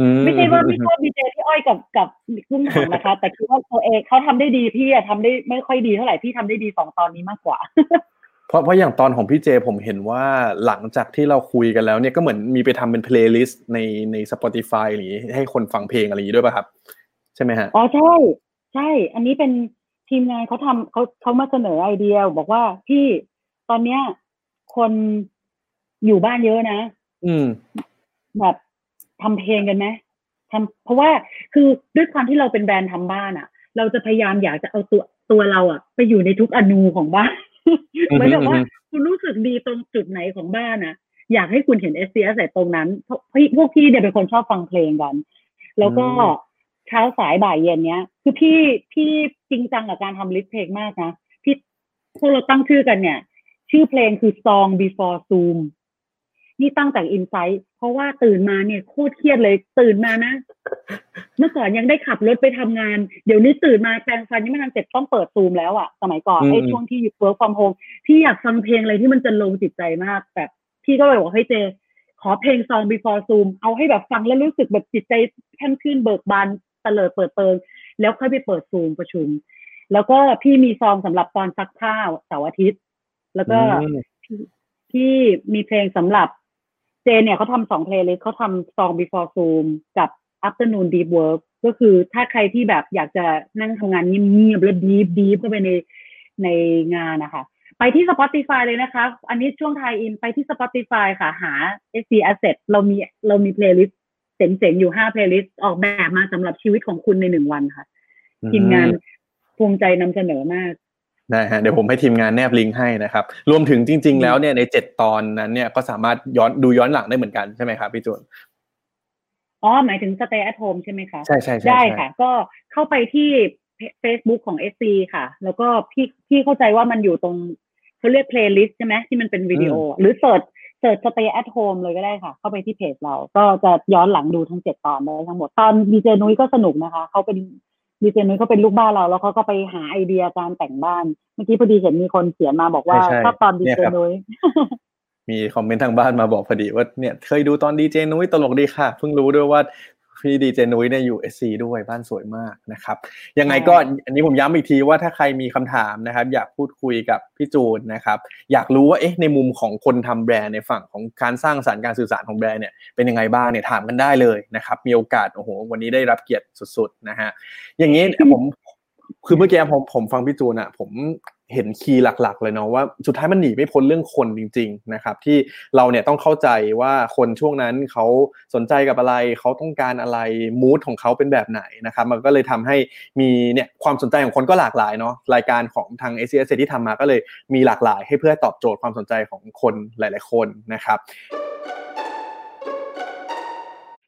อืไม่ใช่ว่าไม่ชอบดีเจพี่อ้อยกับกับกุ้งถังนะคะ แต่คือว่าตัวเองเขาทำได้ดีพี่อะทำได้ไม่ค่อยดีเท่าไหร่พี่ทำได้ดีสองตอนนี้มากกว่า เพราะเพราะอย่างตอนของพี่เจผมเห็นว่าหลังจากที่เราคุยกันแล้วเนี่ยก็เหมือนมีไปทำเป็น playlist ในใน Spotify หรือให้คนฟังเพลงอะไรอย่างนี้ด้วยป่ะครับ ใช่ไหมฮะอ๋อใช่ใช่ อันนี้เป็นทีมงานเขาทำเขาเขามาเสนอไอเดีย บอกว่าพี่ตอนเนี้ย คนอยู่บ้านเยอะนะ อืม แบบทำเพลงกันไหมทำเพราะว่าคือด้วยความที่เราเป็นแบรนด์ทำบ้านอะ เราจะพยายามอยากจะเอาตัวตัวเราอะ ไปอยู่ในทุกอนูของบ้าน เหมือนแบบว่าอือฮึคุณรู้สึกดีตรงจุดไหนของบ้านอะอยากให้คุณเห็น s อ s ใส่ตรงนั้นเพราะพวกพี่เนี่ยเป็นคนชอบฟังเพลงกัน แล้วก็เช้าสายบ่ายเย็นเนี้ย คือพี่พี่จริงจังกับการทำลิสต์เพลงมากนะพี่พวกเราตั้งชื่อกันเนี่ย ชื่อเพลงคือ Song Before Zoom นี่ตั้งจากอินไซต์ เพราะว่าตื่นมาเนี่ยโคตรเครียดเลยตื่นมานะ เมื่อก่อนยังได้ขับรถไปทำงาน เดี๋ยวนี้ตื่นมาแปรงฟันยังไม่ทันเสร็จต้องเปิดซูมแล้วอะสมัยก่อนอืมไอ้ช่วงที่อยู่ work from home พี่อยากฟังเพลงอะไรที่มันจะลงจิตใจมากแบบพี่ก็เลยบอกให้เจ ขอเพลง Song Before Zoom เอาให้แบบฟังแล้วรู้สึกแบบจิตใจแช่มชื่นเบิกบานเตลิดเปิดเปิงแล้วค่อยไปเปิดซูมประชุม แล้วก็พี่มีซองสำหรับตอนซักผ้าเสาร์อาทิตย์ แล้วก็อืมที่มีเพลงสำหรับ เจนเนี่ยเขาทำสองเพลงเลยเขาทำ Song Before Zoom กับ Afternoon Deep Work ก็คือถ้าใครที่แบบอยากจะนั่งทำงานเงียบๆแล้วดีฟดีฟเข้าไปในในงานนะคะไปที่ Spotify เลยนะคะ อันนี้ช่วง tie-in ไปที่ Spotify ค่ะ หา SC Asset เรามีเรามี playlist เจ๋งๆ อยู่ห้าเพลย์ลิสต์ออกแบบมาสำหรับชีวิตของคุณในหนึ่งวันค่ะ ทีมงานภูมิใจนำเสนอมาก นะฮะเดี๋ยวผมให้ทีมงานแนบลิงก์ให้นะครับ รวมถึงจริง ๆ แล้วเนี่ยในเจ็ดตอนนั้นเนี่ยก็สามารถย้อนดูย้อนหลังได้เหมือนกันใช่ไหมครับพี่จูนอ๋อหมายถึง Stay at Home ใช่ไหมคะ ใช่ใช่ใช่ได้ใช่ค่ะ ก็เข้าไปที่ Facebook ของ SC ค่ะ แล้วก็พี่พี่เข้าใจว่ามันอยู่ตรงเขาเรียก playlist ใช่ไหมที่มันเป็นวิดีโอ หรือ search search stay at home เลยก็ได้ค่ะ เข้าไปที่เพจเราก็จะย้อนหลังดูทั้งเจ็ดตอนได้ทั้งหมด ตอนดีเจนุ้ยก็สนุกนะคะ เขาเป็น ดีเจนุ้ยเขาเป็นลูกบ้านเราแล้วเขาก็ไปหาไอเดียการแต่งบ้าน เมื่อกี้พอดีเห็นมีคนเขียนมาบอกว่าใช่ใช่ชอบตอนดีเนี่ยเจครับนุ้ยมี comment ทางบ้านมาบอกพอดีว่าเนี่ยเคยดูตอนดีเจนุ้ยตลกดีค่ะเพิ่งรู้ด้วยว่า พี่ดีเจนุ้ยเนี่ยอยู่เอซีด้วยบ้านสวยมากนะครับ ยังไงก็อันนี้ผมย้ำอีกทีว่าถ้าใครมีคำถามนะครับ อยากพูดคุยกับพี่จูนนะครับ อยากรู้ว่าเอ๊ะในมุมของคนทำแบรนด์ในฝั่งของการสร้างสรรค์การสื่อสารของแบรนด์เนี่ยเป็นยังไงบ้างเนี่ยถามกันได้เลยนะครับ มีโอกาสโอ้โหวันนี้ได้รับเกียรติสุดๆนะฮะอย่างนี้ผมคือเมื่อกี้ผมผมฟังพี่จูนอะผม เห็นคีย์หลักๆ เลยเนาะว่าสุดท้ายมันหนีไม่พ้นเรื่องคนจริง ๆ นะครับ ที่เราเนี่ยต้องเข้าใจว่าคนช่วงนั้นเขาสนใจกับอะไรเขาต้องการอะไรมูทของเขาเป็นแบบไหนนะครับ มันก็เลยทำให้มีเนี่ยความสนใจของคนก็หลากหลายเนาะรายการของทาง a c s ที่ทำมาก็เลยมีหลากหลาย ให้เพื่อตอบโจทย์ความสนใจของคนหลาย ๆ คนนะครับ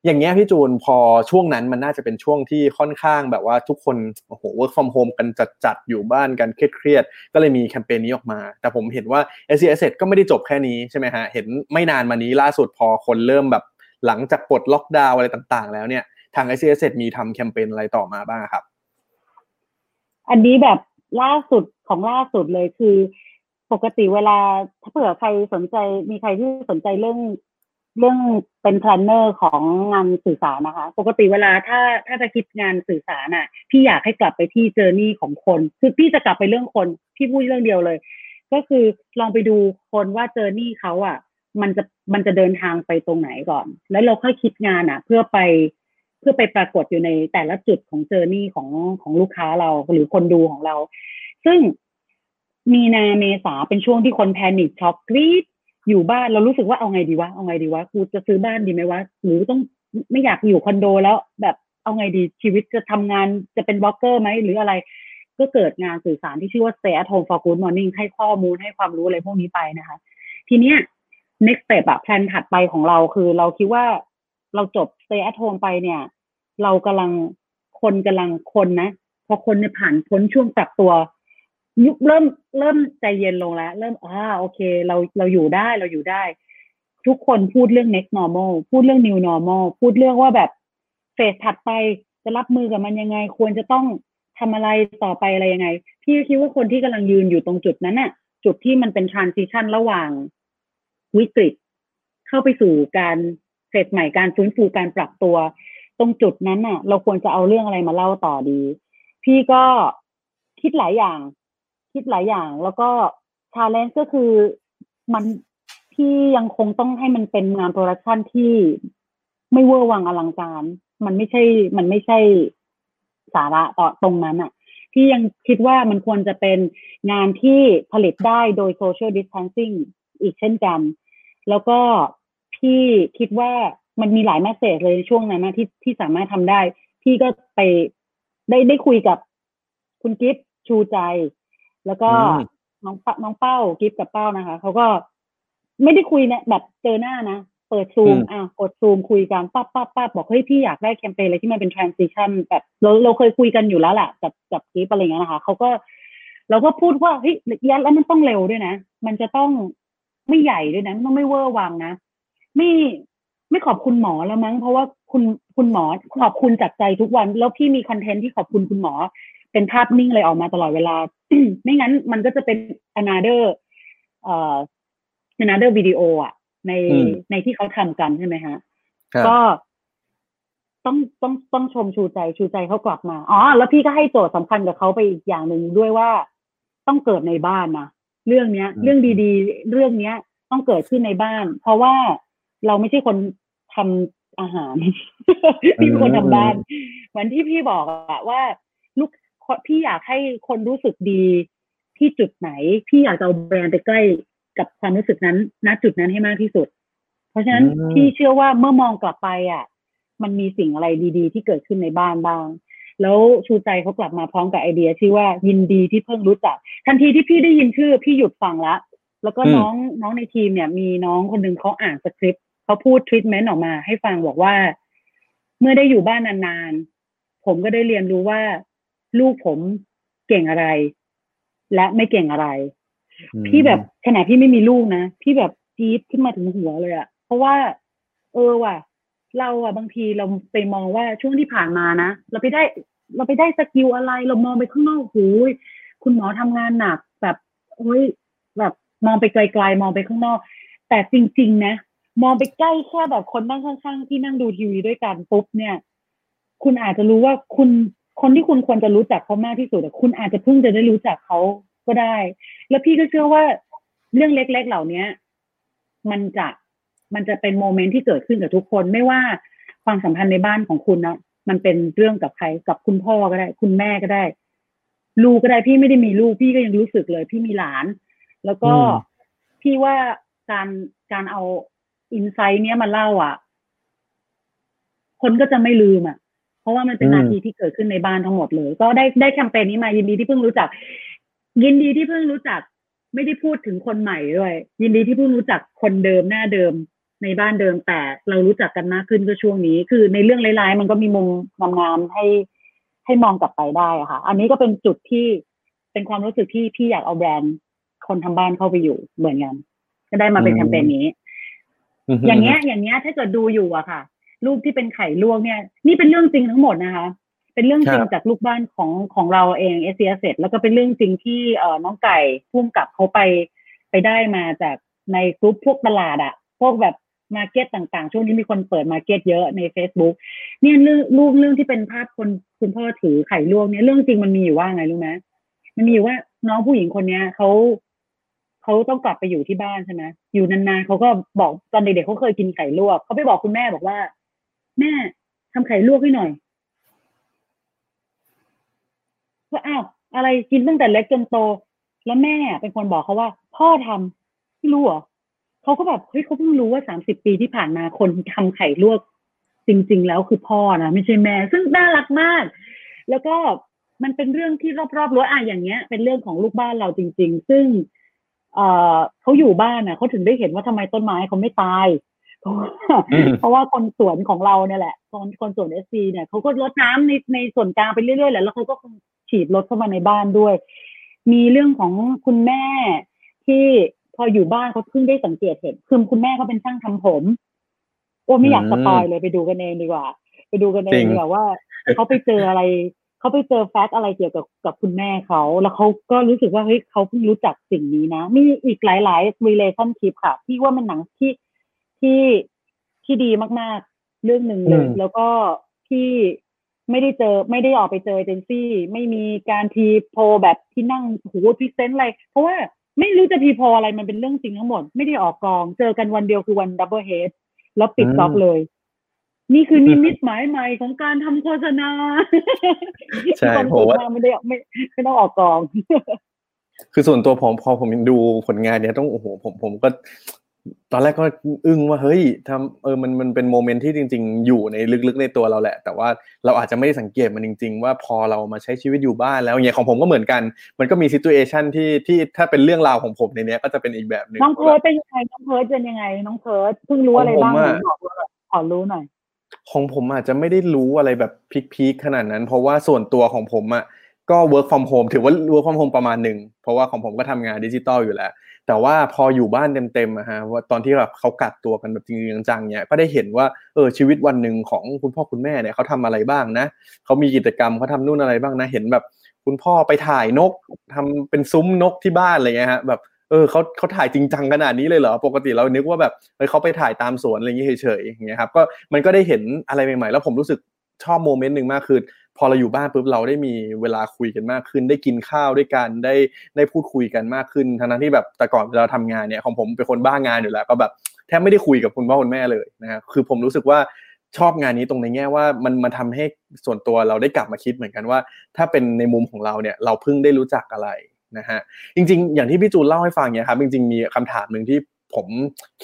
อย่างเงี้ยพี่จูนพอช่วงนั้นมันน่าจะเป็นช่วงที่ค่อนข้างแบบว่าทุกคนโอ้โห work from home กันจัดๆอยู่บ้านกันเครียดๆก็เลยมีแคมเปญนี้ออกมา แต่ผมเห็นว่า s c s ก็ไม่ได้จบแค่นี้ใช่ไหมฮะเห็นไม่นานมานี้ล่าสุดพอคนเริ่มแบบหลังจากปลดล็อกดาวอะไรต่างๆ แล้วเนี่ยทาง s c s มีทำแคมเปญอะไรต่อมาบ้างครับ อันนี้แบบล่าสุดของล่าสุดเลยคือ ปกติเวลาถ้าเผื่อใครสนใจมีใครที่สนใจเรื่อง เรื่องเป็น planner ของงานสื่อสารนะคะ ปกติเวลาถ้าถ้าจะคิดงานสื่อสารอะพี่อยากให้กลับไปที่ journey ของคน คือพี่จะกลับไปเรื่องคนพี่พูดเรื่องเดียวเลย ก็คือลองไปดูคนว่า journey เขาอะ มันจะมันจะเดินทางไปตรงไหนก่อน แล้วเราค่อยคิดงานอะ เพื่อไปเพื่อไปปรากฏอยู่ในแต่ละจุดของ journey ของของลูกค้าเราหรือคนดูของเรา ซึ่งมีนาเมษาเป็นช่วงที่คน panic ช็อกกรี๊ด อยู่บ้านเรารู้สึกว่าเอาไงดีวะเอาไงดีวะกูจะซื้อบ้านดีไหมวะหรือต้องไม่อยากอยู่คอนโดแล้ว แบบเอาไงดีชีวิตจะทำงานจะเป็นบล็อกเกอร์ไหมหรืออะไร ก็เกิดงานสื่อสารที่ชื่อว่า Stay at Home for Good Morning ให้ข้อมูลให้ความรู้อะไรพวกนี้ไปนะคะ ทีเนี้ย next step อะแพลนถัดไปของเราคือเราคิดว่าเราจบ Stay at Home ไปเนี่ย เรากำลังคนกำลังคนนะ พอคนเนี่ยผ่านพ้นช่วงปรับตัว ยุคเริ่มเริ่มใจเย็นลงแล้ว เริ่มอ่าโอเค เราเราอยู่ได้เราอยู่ได้ ทุกคนพูดเรื่อง next normal พูดเรื่อง new normal พูดเรื่องว่าแบบphase ถัดไปจะรับมือกับมันยังไง ควรจะต้องทำอะไรต่อไปอะไรยังไง พี่คิดว่าคนที่กำลังยืนอยู่ตรงจุดนั้นน่ะ จุดที่มันเป็น transition ระหว่างวิกฤต เข้าไปสู่การ phase ใหม่การฟื้นฟูการปรับตัว ตรงจุดนั้นน่ะ เราควรจะเอาเรื่องอะไรมาเล่าต่อดี พี่ก็คิดหลายอย่าง คิดหลายอย่าง แล้วก็ challenge ก็คือมันพี่ยังคงต้องให้มันเป็นงาน production ที่ไม่เวอร์วังอลังการ มันไม่ใช่ มันไม่ใช่สาระต่อตรงนั้นอะพี่ยังคิดว่ามันควรจะเป็นงานที่ผลิตได้โดย social distancing อีกเช่นกัน แล้วก็พี่คิดว่ามันมีหลายแมสเซจเลยช่วงนั้นนะที่ที่สามารถทำได้ พี่ก็ไปได้ได้คุยกับคุณกิฟชูใจ แล้วก็อืมน้องปะน้องเป้ากิฟกับเป้านะคะเขาก็ไม่ได้คุยเนี่ยแบบเจอหน้านะ เปิดซูมอืมอะกดซูมคุยกันปั๊บปั๊บปั๊บบอกเฮ้ยพี่อยากได้แคมเปญอะไรที่มันเป็น transition แบบเราเราเคยคุยกันอยู่แล้วแหละกับกับกิฟอะไรเงี้ยนะคะเขาก็เราก็พูดว่าเฮ้ยยัดแล้วมันต้องเร็วด้วยนะ มันจะต้องไม่ใหญ่ด้วยนะมันต้องไม่เวอร์วังนะไม่ไม่ขอบคุณหมอแล้วมั้ง เพราะว่าคุณคุณหมอขอบคุณจากใจทุกวัน แล้วพี่มี content ที่ขอบคุณคุณหมอ เป็นภาพนิ่งเลยออกมาตลอดเวลา ไม่งั้นมันก็จะเป็น another เอ่อ another วิดีโออะ ในอืมในที่เขาทำกันใช่ไหมฮะครับก็ต้องต้องต้องชมชูใจชูใจเขากลับมา อ๋อ แล้วพี่ก็ให้โจทย์สำคัญกับเขาไปอีกอย่างหนึ่งด้วยว่าต้องเกิดในบ้านนะเรื่องเนี้ยอืมเรื่องดีๆ เรื่องเนี้ย ต้องเกิดขึ้นในบ้าน เพราะว่าเราไม่ใช่คนทำอาหารพี่เป็นคนทำบ้านเหมือนที่พี่บอกอะว่าลูก พี่อยากให้คนรู้สึกดีที่จุดไหน พี่อยากจะเอาแบรนด์ไปใกล้กับความรู้สึกนั้น ณ จุดนั้นให้มากที่สุด เพราะฉะนั้นอืมพี่เชื่อว่าเมื่อมองกลับไปอะ มันมีสิ่งอะไรดีๆ ที่เกิดขึ้นในบ้านบ้าง แล้วชูใจเขากลับมาพร้อมกับไอเดียชื่อว่ายินดีที่เพิ่งรู้จัก ทันทีที่พี่ได้ยินชื่อ พี่หยุดฟังละ แล้วก็อืมน้องน้องในทีมเนี่ย มีน้องคนหนึ่งเขาอ่านสคริปต์เขาพูดทรีทเมนต์ออกมา ให้ฟังบอกว่า เมื่อได้อยู่บ้านนานๆผมก็ได้เรียนรู้ว่า ลูกผมเก่งอะไร และไม่เก่งอะไร พี่แบบขณะพี่ไม่มีลูกนะพี่แบบจี๊ดขึ้นมาถึงหัวเลยอะเพราะว่า เออว่ะ เราอะบางทีเราไปมองว่าช่วงที่ผ่านมานะเราไปได้ เราไปได้ skill อะไร เรามองไปข้างนอกหูยคุณหมอทำงานหนักแบบโอ้ยแบบมองไปไกลๆมองไปข้างนอก แต่จริง ๆ นะ มองไปใกล้แค่แบบคนนั่งข้าง ๆ ที่นั่งดูทีวีด้วยกันปุ๊บเนี่ย คุณอาจจะรู้ว่าคุณ คนที่คุณควรจะรู้จักเขามากที่สุดอะคุณอาจจะเพิ่งจะได้รู้จักเขาก็ได้ แล้วพี่ก็เชื่อว่าเรื่องเล็ก ๆ เหล่านี้มันจะมันจะเป็นโมเมนต์ที่เกิดขึ้นกับทุกคนไม่ว่าความสัมพันธ์ในบ้านของคุณนะมันเป็นเรื่องกับใครกับคุณพ่อก็ได้ คุณแม่ก็ได้ ลูกก็ได้พี่ไม่ได้มีลูกพี่ก็ยังรู้สึกเลย พี่มีหลาน แล้วก็อืมพี่ว่าการการเอาอินไซต์เนี้ยมาเล่าอะ คนก็จะไม่ลืมอะ เพราะว่ามันเป็นอืมนาทีที่เกิดขึ้นในบ้านทั้งหมดเลย ก็ได้ได้แคมเปญนี้มายินดีที่เพิ่งรู้จัก ยินดีที่เพิ่งรู้จัก ไม่ได้พูดถึงคนใหม่ด้วย ยินดีที่เพิ่งรู้จักคนเดิมหน้าเดิมในบ้านเดิมแต่เรารู้จักกันมากขึ้นก็ช่วงนี้ คือในเรื่องร้ายๆ มันก็มีมุมงามๆให้ให้มองกลับไปได้อะค่ะ อันนี้ก็เป็นจุดที่เป็นความรู้สึกที่พี่อยากเอาแบรนด์คนทำบ้านเข้าไปอยู่เหมือนกันก็ได้มาเป็นอืมแคมเปญนี้ อย่างเงี้ย อย่างเงี้ยถ้าเกิดดูอยู่อะค่ะ รูปที่เป็นไข่ลวกเนี่ย นี่เป็นเรื่องจริงทั้งหมดนะคะ เป็นเรื่องจริงครับจากลูกบ้านของของเราเองเอเซียเสร็จแล้วก็เป็นเรื่องจริงที่เอ่อน้องไก่พุ่มกับเขาไปไปได้มาจากในกลุ่มพวกตลาดอะพวกแบบ market ต่างๆ ช่วงนี้มีคนเปิด market เยอะใน Facebook เนี่ยเรื่องรูปเรื่องที่เป็นภาพคนคุณพ่อถือไข่ลวกเนี่ยเรื่องจริงมันมีอยู่ว่าไงรู้ไหมมันมีอยู่ว่าน้องผู้หญิงคนเนี้ยเขาเขาต้องกลับไปอยู่ที่บ้านใช่ไหมอยู่นานๆเขาก็บอกตอนเด็กๆเขาเคยกินไข่ลวกเขาไปบอกคุณแม่บอกว่า แม่ทำไข่ลวกให้หน่อยก็อ้าวอะไรกินตั้งแต่เล็กจนโต แล้วแม่เป็นคนบอกเขาว่า พ่อทำไม่รู้เหรอเขาก็แบบเฮ้ยเขาเพิ่งรู้ว่าสามสิบปีที่ผ่านมาคนทำไข่ลวก จริง ๆ แล้วคือพ่อนะไม่ใช่แม่ ซึ่งน่ารักมาก แล้วก็มันเป็นเรื่องที่รอบๆรั้วอะอย่างเงี้ย เป็นเรื่องของลูกบ้านเราจริง ๆ ซึ่ง เอ่อเขาอยู่บ้านน่ะเขาถึงได้เห็นว่าทำไมต้นไม้เขาไม่ตาย เพราะว่าอืมเพราะว่าคนสวนของเราเนี่ยแหละคนคนสวนเอสซีเนี่ยเขาก็รดน้ำในในส่วนกลางไปเรื่อยๆแหละแล้วเขาก็คงฉีดรถเข้ามาในบ้านด้วย มีเรื่องของคุณแม่ที่พออยู่บ้านเขาเพิ่งได้สังเกตเห็นคือคุณแม่เขาเป็นช่างทำผมโอ้ไม่อยากอืมสปอยเลยไปดูกันเองดีกว่า ไปดูกันเอจริงงดีกว่าว่าเขาไปเจออะไรเขาไปเจอแฟกต์อะไรเกี่ยวกับกับคุณแม่เขา แล้วเขาก็รู้สึกว่าเฮ้ยเขาเพิ่งรู้จักสิ่งนี้นะ มีอีกหลายๆ relationship ค่ะ ที่ว่ามันหนังที่ ที่ที่ดีมากๆ เรื่องหนึ่งเลยอืมแล้วก็ที่ไม่ได้เจอไม่ได้ออกไปเจอเอเจนซี่ ไม่มีการทีโพลแบบที่นั่งโห present อะไร เพราะว่าไม่รู้จะทีโพลอะไรมันเป็นเรื่องจริงทั้งหมด ไม่ได้ออกกอง เจอกันวันเดียวคือวัน double head แล้วปิดอืม job เลย นี่คือนิมิตหมายใหม่ของการทำโฆษณาใช่ความผมสุขว่ามากไม่ได้ไม่ไม่ต้องออกกองคือส่วนตัวผมพอผมดูผลงานเนี้ยต้องโอ้โหผมผมก็ ตอนแรกก็อึ้งว่าเฮ้ยทำเออมันมันเป็น moment ที่จริง ๆ อยู่ในลึกๆในตัวเราแหละ แต่ว่าเราอาจจะไม่ได้สังเกตมันจริง ๆ ว่าพอเรามาใช้ชีวิตอยู่บ้านแล้วอย่างของผมก็เหมือนกัน มันก็มีซิ t u เอชันที่ที่ถ้าเป็นเรื่องราวของผมในเนี้ยก็จะเป็นอีกแบบหนึ่งน้องเพิร์ดเป็นยังไงน้องเพิร์ดเป็นยังไง น้องเพิร์ดเพิ่งรู้อะไรบ้างของผมไหนอะบอกเราหน่อยขอรู้หน่อยของผมอาจจะไม่ได้รู้อะไรแบบพีคๆขนาดนั้น เพราะว่าส่วนตัวของผมอะก็ work from home ถือว่า work from home ประมาณหนึ่งเพราะว่าของผมก็ทำงานดิจิตอลอยู่แล้ว แต่ว่าพออยู่บ้านเต็มๆอะฮะว่าตอนที่แบบเขากักตัวกันแบบจริงๆจังๆเนี่ยก็ได้เห็นว่าเออชีวิตวันหนึ่งของคุณพ่อคุณแม่เนี่ยเขาทำอะไรบ้างนะเขามีกิจกรรมเขาทำนู่นอะไรบ้างนะเห็นแบบคุณพ่อไปถ่ายนกทำเป็นซุ้มนกที่บ้านอะไรเงี้ยฮะแบบเออเขาเขาถ่ายจริงจังขนาดนี้เลยเหรอปกติเรานึกว่าแบบเฮ้ยเขาไปถ่ายตามสวนอะไรเงี้ยเฉยๆอย่างเงี้ยครับก็มันก็ได้เห็นอะไรใหม่ๆแล้วผมรู้สึกชอบโมเมนต์หนึ่งมากคือ พอเราอยู่บ้านปุ๊บเราได้มีเวลาคุยกันมากขึ้น ได้กินข้าวด้วยกันได้ได้พูดคุยกันมากขึ้นทั้งนั้นที่แบบแต่ก่อนเวลาทำงานเนี่ยของผมเป็นคนบ้างานอยู่แล้วก็แบบแทบไม่ได้คุยกับคุณพ่อคุณแม่เลยนะฮะคือผมรู้สึกว่าชอบงานนี้ตรงในแง่ว่ามันมาทำให้ส่วนตัวเราได้กลับมาคิดเหมือนกันว่า ถ้าเป็นในมุมของเราเนี่ยเราเพิ่งได้รู้จักอะไรนะฮะจริง ๆ อย่างที่พี่จูนเล่าให้ฟังเนี่ยครับจริงๆมีคำถามหนึ่งที่ผม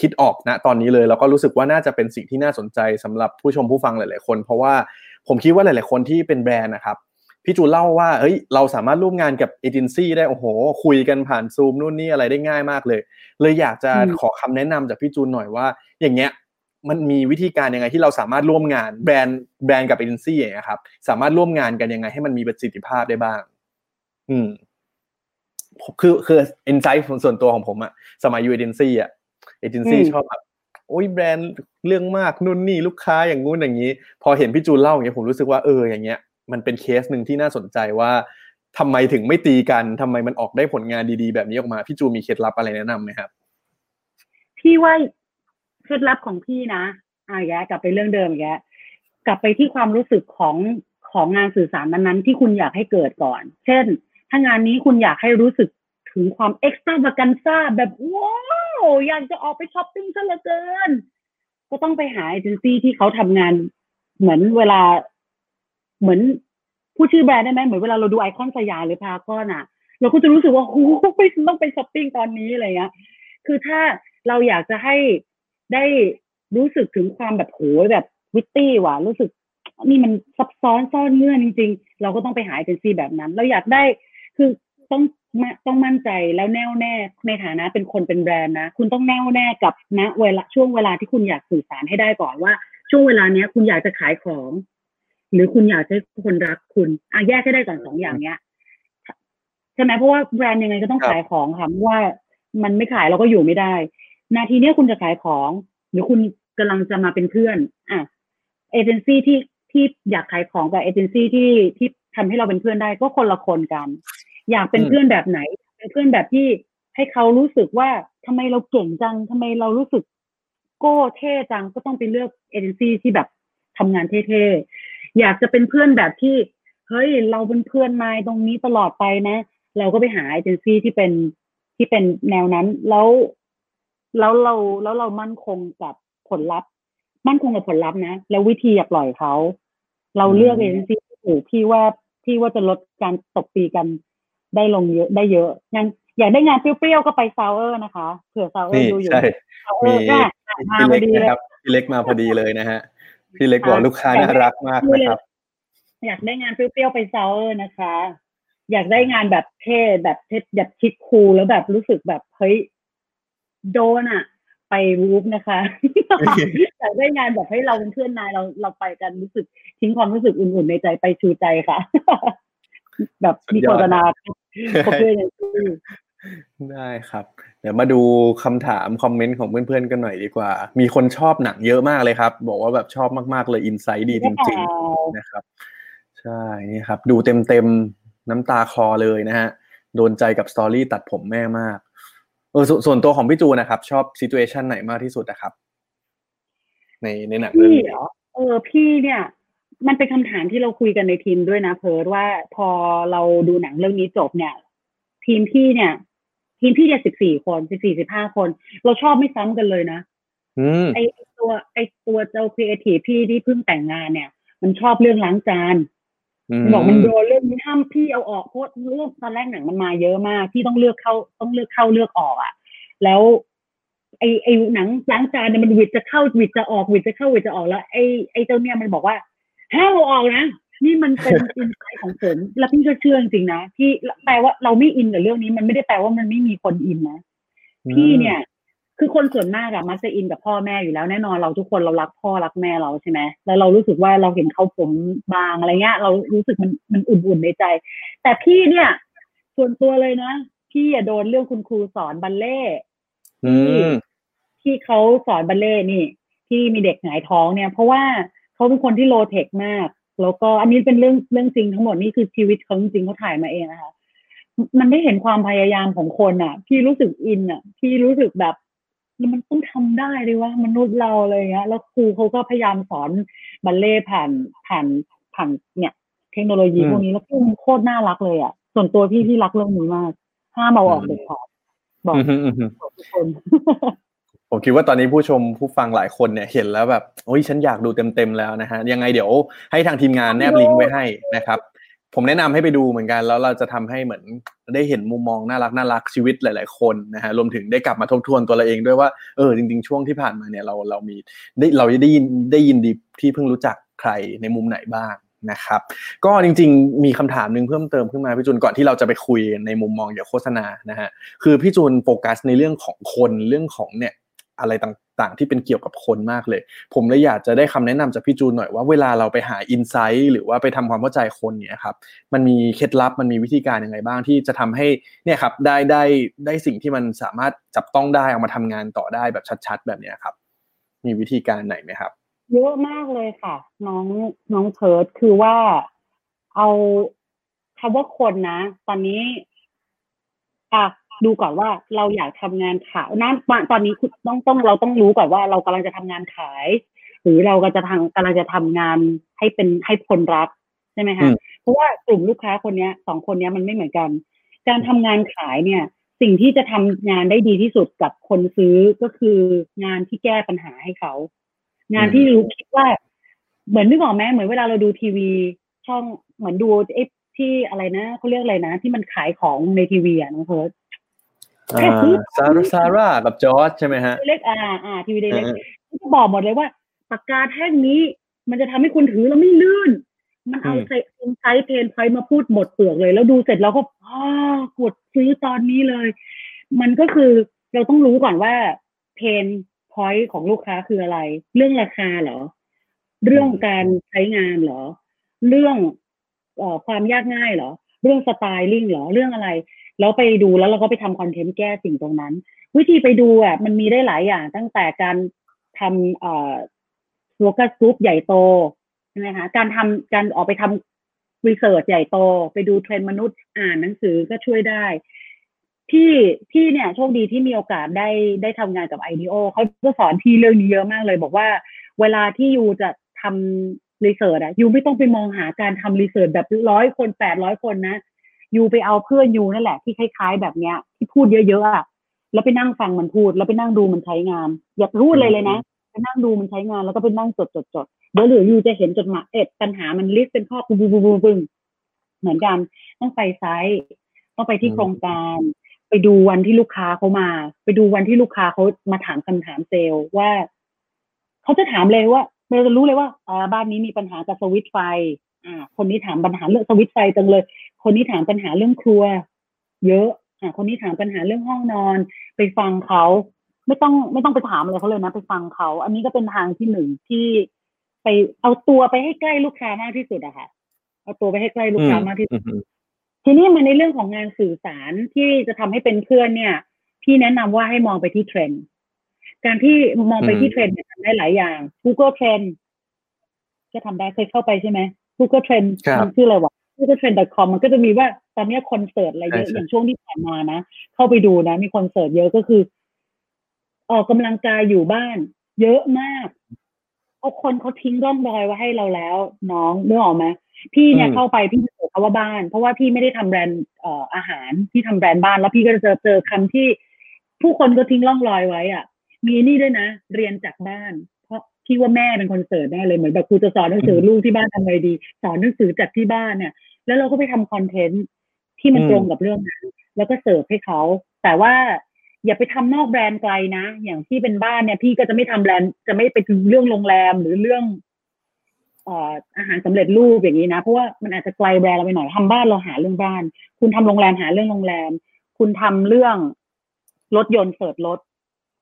คิดออกนะตอนนี้เลย แล้วก็รู้สึกว่าน่าจะเป็นสิ่งที่น่าสนใจสำหรับผู้ชมผู้ฟังหลาย ๆ คน เพราะว่า ผมคิดว่าหลาย ๆ คนที่เป็นแบรนด์นะครับพี่จูนเล่าว่าเฮ้ยเราสามารถร่วมงานกับเอเจนซี่ได้โอ้โห คุยกันผ่านซูมนู่นนี่อะไรได้ง่ายมากเลย เลยอยากจะอืมขอคำแนะนำจากพี่จูนหน่อยว่า อย่างเงี้ยมันมีวิธีการยังไงที่เราสามารถร่วมงานแบรนด์แบรนด์กับเอเจนซี่อย่างเงี้ยครับสามารถร่วมงานกันยังไงให้มันมีประสิทธิภาพได้บ้าง อืมคือคือ insight ส่วนตัวของผมอะสมัยอยู่เอเจนซี่อะเอเจนซี่อืมชอบแบบ โอ้ยแบรนด์เรื่องมากนู่นนี่ลูกค้าอย่างงู้นอย่างนี้ พอเห็นพี่จูนเล่าอย่างเงี้ยผมรู้สึกว่าเอออย่างเงี้ยมันเป็นเคสหนึ่งที่น่าสนใจว่าทำไมถึงไม่ตีกันทำไมมันออกได้ผลงานดีๆ แบบนี้ออกมาพี่จูมีเคล็ดลับอะไรแนะนำไหมครับ พี่ว่าเคล็ดลับของพี่นะอะแกกลับไปเรื่องเดิมอีกแกกลับไปที่ความรู้สึกของของงานสื่อสารนั้นๆที่คุณอยากให้เกิดก่อน เช่น ถ้างานนี้คุณอยากให้รู้สึกถึงความเอ็กซ์ตร้าบากันซ่าแบบว้า ว อยากจะออกไปช้อปปิ้งซะเหลือเกิน ก็ต้องไปหาเอเจนซี่ที่เขาทำงาน เหมือนเวลา เหมือนพูดชื่อแบรนด์ได้ไหมเหมือนเวลาเราดูไอคอนสยามหรือพารากอนอะ เราก็จะรู้สึกว่าโอ้โหต้องไปช้อปปิ้งตอนนี้อะไรเงี้ยคือถ้าเราอยากจะให้ได้รู้สึกถึงความแบบโหยแบบ witty ว่ะรู้สึกนี่มันซับซ้อนซ่อนเงื่อนจริง ๆ เราก็ต้องไปหาเอเจนซี่แบบนั้น เราอยากได้คือต้อง ต้องมั่นใจแล้วแน่วแน่ในฐานะเป็นคนเป็นแบรนด์นะ คุณต้องแน่วแน่กับณเวลาช่วงเวลาที่คุณอยากสื่อสารให้ได้ก่อนว่า ช่วงเวลาเนี้ย คุณอยากจะขายของ หรือคุณอยากให้คนรักคุณอะแยกให้ได้ก่อนสองอย่างเนี้ยใช่ไหมเพราะว่าแบรนด์ยังไงก็ต้องครับขายของค่ะเพราะว่ามันไม่ขายเราก็อยู่ไม่ได้ นาทีเนี้ยคุณจะขายของ หรือคุณกำลังจะมาเป็นเพื่อน อะเอเจนซี่ที่ที่อยากขายของกับเอเจนซี่ที่ที่ทำให้เราเป็นเพื่อนได้ก็คนละคนกัน อยากเป็นอืมเพื่อนแบบไหน เป็นเพื่อนแบบที่ให้เขารู้สึกว่าทำไมเราเก่งจังทำไมเรารู้สึกโก้เท่จังก็ต้องไปเลือกเอเจนซี่ที่แบบทำงานเท่ๆ อยากจะเป็นเพื่อนแบบที่ เฮ้ย เราเป็นเพื่อนนายตรงนี้ตลอดไปนะ เราก็ไปหาเอเจนซี่ที่เป็นที่เป็นแนวนั้น แล้ว แล้วเราแล้วเรามั่นคงกับผลลัพธ์ มั่นคงกับผลลัพธ์นะ แล้ววิธีอย่าปล่อยเขา เราเลือกอืเอมเจนซี่ที่ถูกพี่ว่าพี่ว่าจะลดการตกตีกัน ได้ลงเยอะได้เยอะยังอยากได้งานเปรี้ยวๆก็ไปซาวเออร์นะคะเผื่อซาวเออนี่ร์ดูอยู่ใช่ซาวเอมีอร์ก็มาพี่พเล็อกดีนะเลยครับพี่เล็กมาพอดีเลยนะฮะพี่เล็กบอกค่ะลูกค้าน่ารักมากนะครับ อยากได้งานเปรี้ยวๆไปซาวเออร์นะคะ อยากได้งานแบบเท่แบบเท่แบบชิดคูลแล้วแบบรู้สึกแบบเฮ้ยโดนอะไปวูฟนะคะอยากได้งานแบบให้เราเป็นเพื่อนนายเราเราไปกันรู้สึกทิ้งความรู้สึกอุ่นๆในใจไปชูใจค่ะ แบบมีโฆษณาครบเพื่อนอย่างที่ได้ครับ เดี๋ยวมาดูคำถามคอมเมนต์ของเพื่อนๆกันหน่อยดีกว่า มีคนชอบหนังเยอะมากเลยครับ บอกว่าแบบชอบมากๆเลยอินไซต์ดีจริง ๆนะครับ ใช่นี่ครับ ดูเต็มๆน้ำตาคลอเลยนะฮะโดนใจกับสตอรี่ตัดผมแม่มากเออส่วนตัวของพี่จูนนะครับ ชอบซี t u เ t ชันไหนมากที่สุดนะครับ ในในหนังเรื่องพี่นี้เหรออเออพี่เนี่ย มันเป็นคำถามที่เราคุยกันในทีมด้วยนะเพิร์ดว่าพอเราดูหนังเรื่องนี้จบเนี่ย ทีมพี่เนี่ย ทีมพี่เนี่ยสิบสี่คนสิบสี่สิบห้าคน เราชอบไม่ซ้ำกันเลยนะอืมไอไอ้ตัวไอตัวเจ้าครีเอทีฟพี่ที่เพิ่งแต่งงานเนี่ย มันชอบเรื่องล้างจานอืมบอกมันโดนเรื่องนี้ห้ามพี่เอาออกเพราะเรื่องตอนแรกหนังมันมาเยอะมากพี่ต้องเลือกเข้าต้องเลือกเข้าเลือกออกอะ แล้วไอไอหนังล้างจานเนี่ยมันวิดจะเข้าวิดจะออกวิดจะเข้าวิดจะออกแล้วไอไอเจ้าเนี่ยมันบอกว่า ห้ามเอาออกนะ นี่มันเป็นอินไซต์ของผม แล้วพี่ก็เชื่อจริงๆนะที่แปลว่าเราไม่อินกับเรื่องนี้ มันไม่ได้แปลว่ามันไม่มีคนอินนะพี่เนี่ย คือคนส่วนมากอะมักจะอินกับพ่อแม่อยู่แล้วแน่นอนเราทุกคนเรารักพ่อรักแม่เราใช่ไหมแล้วเรารู้สึกว่าเราเห็นเขาผมบางอะไรเงี้ย เรารู้สึกมันมันอุ่นๆในใจ แต่พี่เนี่ย ส่วนตัวเลยนะพี่อะโดนเรื่องคุณครูสอนบัลเล่ต์อืมที่เขาสอนบัลเล่ต์นี่ ที่มีเด็กหงายท้องเนี่ย เพราะว่า เขาเป็นคนที่โลเทคมาก แล้วก็อันนี้เป็นเรื่องเรื่องจริงทั้งหมดนี่คือชีวิตเขาจริงๆเขาถ่ายมาเองนะคะมันได้เห็นความพยายามของคนอะ พี่รู้สึกอินอะ พี่รู้สึกแบบมันต้องทำได้เลยว่ามนุษย์เราอะไรเงี้ยแล้วครูเขาก็พยายามสอนบัลเล่ต์ผ่านผ่านผ่านเนี่ย เทคโนโลยีอืมพวกนี้แล้วพี่มันโคตรน่ารักเลยอะ ส่วนตัวพี่พี่รักเรื่องนี้มากห้ามเอาออกเด็ดขาดบอกอืมอืมอืมบอกทุกคน ผมคิดว่าตอนนี้ผู้ชมผู้ฟังหลายคนเนี่ยเห็นแล้วแบบโอ้ยฉันอยากดูเต็มๆแล้วนะฮะยังไงเดี๋ยวให้ทางทีมงานแนบลิงก์ไว้ให้นะครับ ผมแนะนำให้ไปดูเหมือนกัน แล้วเราจะทำให้เหมือนได้เห็นมุมมองน่ารักน่ารักชีวิตหลาย ๆ คนนะฮะรวมถึงได้กลับมาทบทวนตัวเราเองด้วยว่าเออจริง ๆ ช่วงที่ผ่านมาเนี่ยเราเรามีได้เราได้ยินได้ยินดีที่เพิ่งรู้จักใครในมุมไหนบ้างนะครับก็จริงๆ มีคำถามหนึ่งเพิ่มเติมขึ้นมาพี่จูนก่อนที่เราจะไปคุยในมุมมองเกี่ยวกับโฆษณานะฮะคือพี่จูนโฟกัสในเรื่องของคนเรื่องของเนี่ย อะไรต่างๆ ที่เป็นเกี่ยวกับคนมากเลย ผมเลยอยากจะได้คำแนะนำจากพี่จูนหน่อยว่าเวลาเราไปหาอินไซต์หรือว่าไปทำความเข้าใจคนเนี่ยครับมันมีเคล็ดลับมันมีวิธีการยังไงบ้างที่จะทำให้เนี่ยครับได้ได้ได้สิ่งที่มันสามารถจับต้องได้เอามาทำงานต่อได้แบบชัด ๆ แบบเนี้ยครับ มีวิธีการไหนไหมครับ เยอะมากเลยค่ะ น้องน้องเพิร์ดคือว่าเอาคำว่าคนนะ ตอนนี้อะ ดูก่อนว่าเราอยากทำงานขายนั้นตอนนี้คุณต้องต้องเราต้องรู้ก่อนว่าเรากำลังจะทำงานขาย หรือเราก็จะทำกำลังจะทำงานให้เป็นให้คนรักใช่ไหมอืคะมเพราะว่ากลุ่มลูกค้าคนเนี้ยสองคนเนี้ยมันไม่เหมือนกัน การทำงานขายเนี่ย สิ่งที่จะทำงานได้ดีที่สุดกับคนซื้อก็คืองานที่แก้ปัญหาให้เขา งานที่รู้คิดว่า เหมือนนึกออกไหมเหมือนเวลาเราดูทีวี ช่องเหมือนดูไอ้ที่อะไรนะเขาเรียกอะไรนะ ที่มันขายของในทีวีอะน้องเพิร์ดอ่า ซาร่าซาร่ากับจอร์จใช่ไหมฮะเล็กอ่าอ่าทีวีเล็กอ่าที่จะบอกหมดเลยว่าปากกาแท่งนี้มันจะทำให้คุณถือแล้วไม่ลื่น มันเอาอืม insight pain point มาพูดหมดเปลือกเลย แล้วดูเสร็จแล้วก็อ้ากดซื้อตอนนี้เลย มันก็คือเราต้องรู้ก่อนว่า pain point ของลูกค้าคืออะไร เรื่องราคาเหรอ เรื่องการใช้งานเหรอ เรื่องเอ่อความยากง่ายเหรอ เรื่อง styling เหรอ เรื่องอะไร แล้วไปดูแล้วเราก็ไปทำ content แก้สิ่งตรงนั้น วิธีไปดูอะมันมีได้หลายอย่างตั้งแต่การทำเอ่อ focus group ใหญ่โตใช่ไหมคะการทำการออกไปทำ research ใหญ่โต ไปดูเทรนด์มนุษย์อ่านหนังสือก็ช่วยได้ที่ที่เนี่ยโชคดีที่มีโอกาสได้ได้ทำงานกับ IDEO เขาก็สอนที่เรื่องนี้เยอะมากเลย บอกว่าเวลาที่ you จะทำ research อะ you ไม่ต้องไปมองหาการทำ research แบบร้อยคนแปดร้อยคนนะ you ไปเอาเพื่อน you นั่นแหละที่คล้าย ๆ แบบเนี้ย ที่พูดเยอะๆอะแล้วไปนั่งฟังมันพูด แล้วไปนั่งดูมันใช้งาน อย่าพูดเลยเลยนะไปนั่งดูมันใช้งานแล้วก็ไปนั่งจดจดจดเดี๋ยวเหลือ you จะเห็นจดหมายเอ็ดปัญหามัน list เป็นข้อปุ๊บปุ๊บปุ๊บปุ๊บเหมือนกันต้องไป site ต้องไปที่โครงการ ไปดูวันที่ลูกค้าเขามา ไปดูวันที่ลูกค้าเขามาถามคำถามเซลล์ว่าเขาจะถามเลยว่าเราจะรู้เลยว่าอ่าบ้านนี้มีปัญหากับสวิตช์ไฟ อ่า คนนี้ถามปัญหาเรื่องสวิตช์ไฟจังเลย คนนี้ถามปัญหาเรื่องครัว เยอะ อ่า คนนี้ถามปัญหาเรื่องห้องนอน ไปฟังเขาไม่ต้องไม่ต้องไปถามอะไรเขาเลยนะไปฟังเขา อันนี้ก็เป็นทางที่หนึ่งที่ไปเอาตัวไปให้ใกล้ลูกค้ามากที่สุดอะค่ะ เอาตัวไปให้ใกล้ลูกค้ามากที่สุดอืมทีนี้มาในเรื่องของงานสื่อสารที่จะทำให้เป็นเพื่อนเนี่ย พี่แนะนำว่าให้มองไปที่เทรนด์การที่มองไปที่เทรนด์เนี่ยทำได้หลายอย่าง Google Trend ก็ทำได้เคยเข้าไปใช่ไหม Google Trend ครับมันชื่ออะไรวะ Google Trend.com มันก็จะมีว่าตอนเนี้ยคอนเสิร์ตอะไรเยอะใช่ใช่อย่างช่วงที่ผ่านมานะ เข้าไปดูนะ มีคอนเสิร์ตเยอะก็คือ ออกกำลังกายอยู่บ้าน เยอะมากเอาคนเขาทิ้งร่องรอยไว้ให้เราแล้ว น้องนึกออกไหมพี่เนี่ยอืมเข้าไปพี่จะเจอคำว่าบ้าน เพราะว่าพี่ไม่ได้ทำแบรนด์เอ่ออาหารพี่ทำแบรนด์บ้าน แล้วพี่ก็จะเจอเจอคำที่ผู้คนก็ทิ้งร่องรอยไว้อะ มีนี่ด้วยนะ เรียนจากบ้าน เพราะพี่ว่าแม่เป็นคนเสิร์ชแน่เลยเหมือนแบบครูจะสอนหนังสือลูกที่บ้านทำไงดี สอนหนังสือจากที่บ้านเนี่ย แล้วเราก็ไปทำคอนเทนต์ที่มันอืมตรงกับเรื่องนั้น แล้วก็เสิร์ฟให้เขา แต่ว่าอย่าไปทำนอกแบรนด์ไกลนะ อย่างที่เป็นบ้านเนี่ย พี่ก็จะไม่ทำแบรนด์จะไม่ไปถึงเรื่องโรงแรมหรือเรื่องเอ่ออาหารสำเร็จรูปอย่างนี้นะ เพราะว่ามันอาจจะไกลแบรนด์เราไปหน่อยทำบ้านเราหาเรื่องบ้าน คุณทำโรงแรมหาเรื่องโรงแรม คุณทำเรื่องรถยนต์ search รถ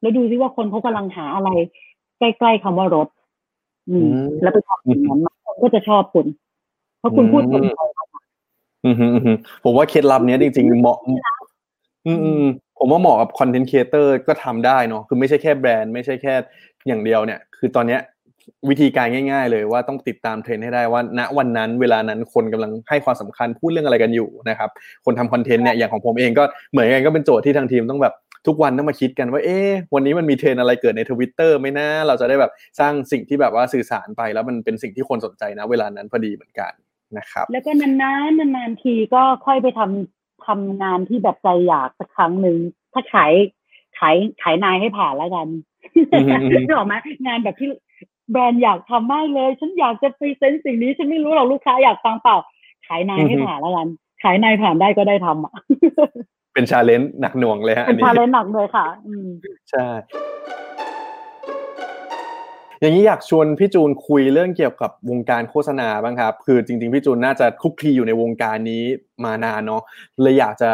แล้วดูซิว่าคนเขากำลังหาอะไร ใกล้ๆคำว่ารถอืมอืมแล้วไปทำอย่างนั้นมาคนก็จะชอบคุณเพราะคุณพูดตรงไปอืมอืมอืมผมว่าเคล็ดลับเนี้ยจริงๆเหมาะอืมอืมผมว่าเหมาะกับ content creator ก็ทำได้เนาะคือไม่ใช่แค่แบรนด์ไม่ใช่แค่อย่างเดียวเนี่ย คือตอนเนี้ยวิธีการง่าย ๆ เลยว่าต้องติดตามเทรนด์ให้ได้ว่า ณวันนั้นเวลานั้นคนกำลังให้ความสำคัญพูดเรื่องอะไรกันอยู่นะครับ คนทำ content เนี่ยอย่างของผมเองก็เหมือนกันก็เป็นโจทย์ที่ทางทีมต้องแบบ ทุกวันต้องมาคิดกันว่า เอ๊ะวันนี้มันมีเทรนด์อะไรเกิดในทวิตเตอร์ไหมนะเราจะได้แบบสร้างสิ่งที่แบบว่าสื่อสารไปแล้วมันเป็นสิ่งที่คนสนใจนะ เวลานั้นพอดีเหมือนกันนะครับ แล้วก็นานๆนานๆทีก็ค่อยไปทำทำงานที่แบบใจอยากสักครั้งหนึ่งถ้าขายขายขายนายให้ผ่านแล้วกันอือฮึอือฮึนึกออกไหมงานแบบที่แบรนด์อยากทำมากเลย ฉันอยากจะ present สิ่งนี้ ฉันไม่รู้หรอกลูกค้าอยากฟังเปล่า ขายนายให้ผ่านแล้วกัน ขายนายผ่านได้ก็ได้ทำอะ เป็น challenge หนักหน่วงเลยฮะอัเป็น challengeหนักเลยค่ะอืมใช่ อย่างนี้อยากชวนพี่จูนคุยเรื่องเกี่ยวกับวงการโฆษณาบ้างครับ คือจริง ๆ พี่จูนน่าจะคลุกคลีอยู่ในวงการนี้มานานเนาะเลยอยากจะ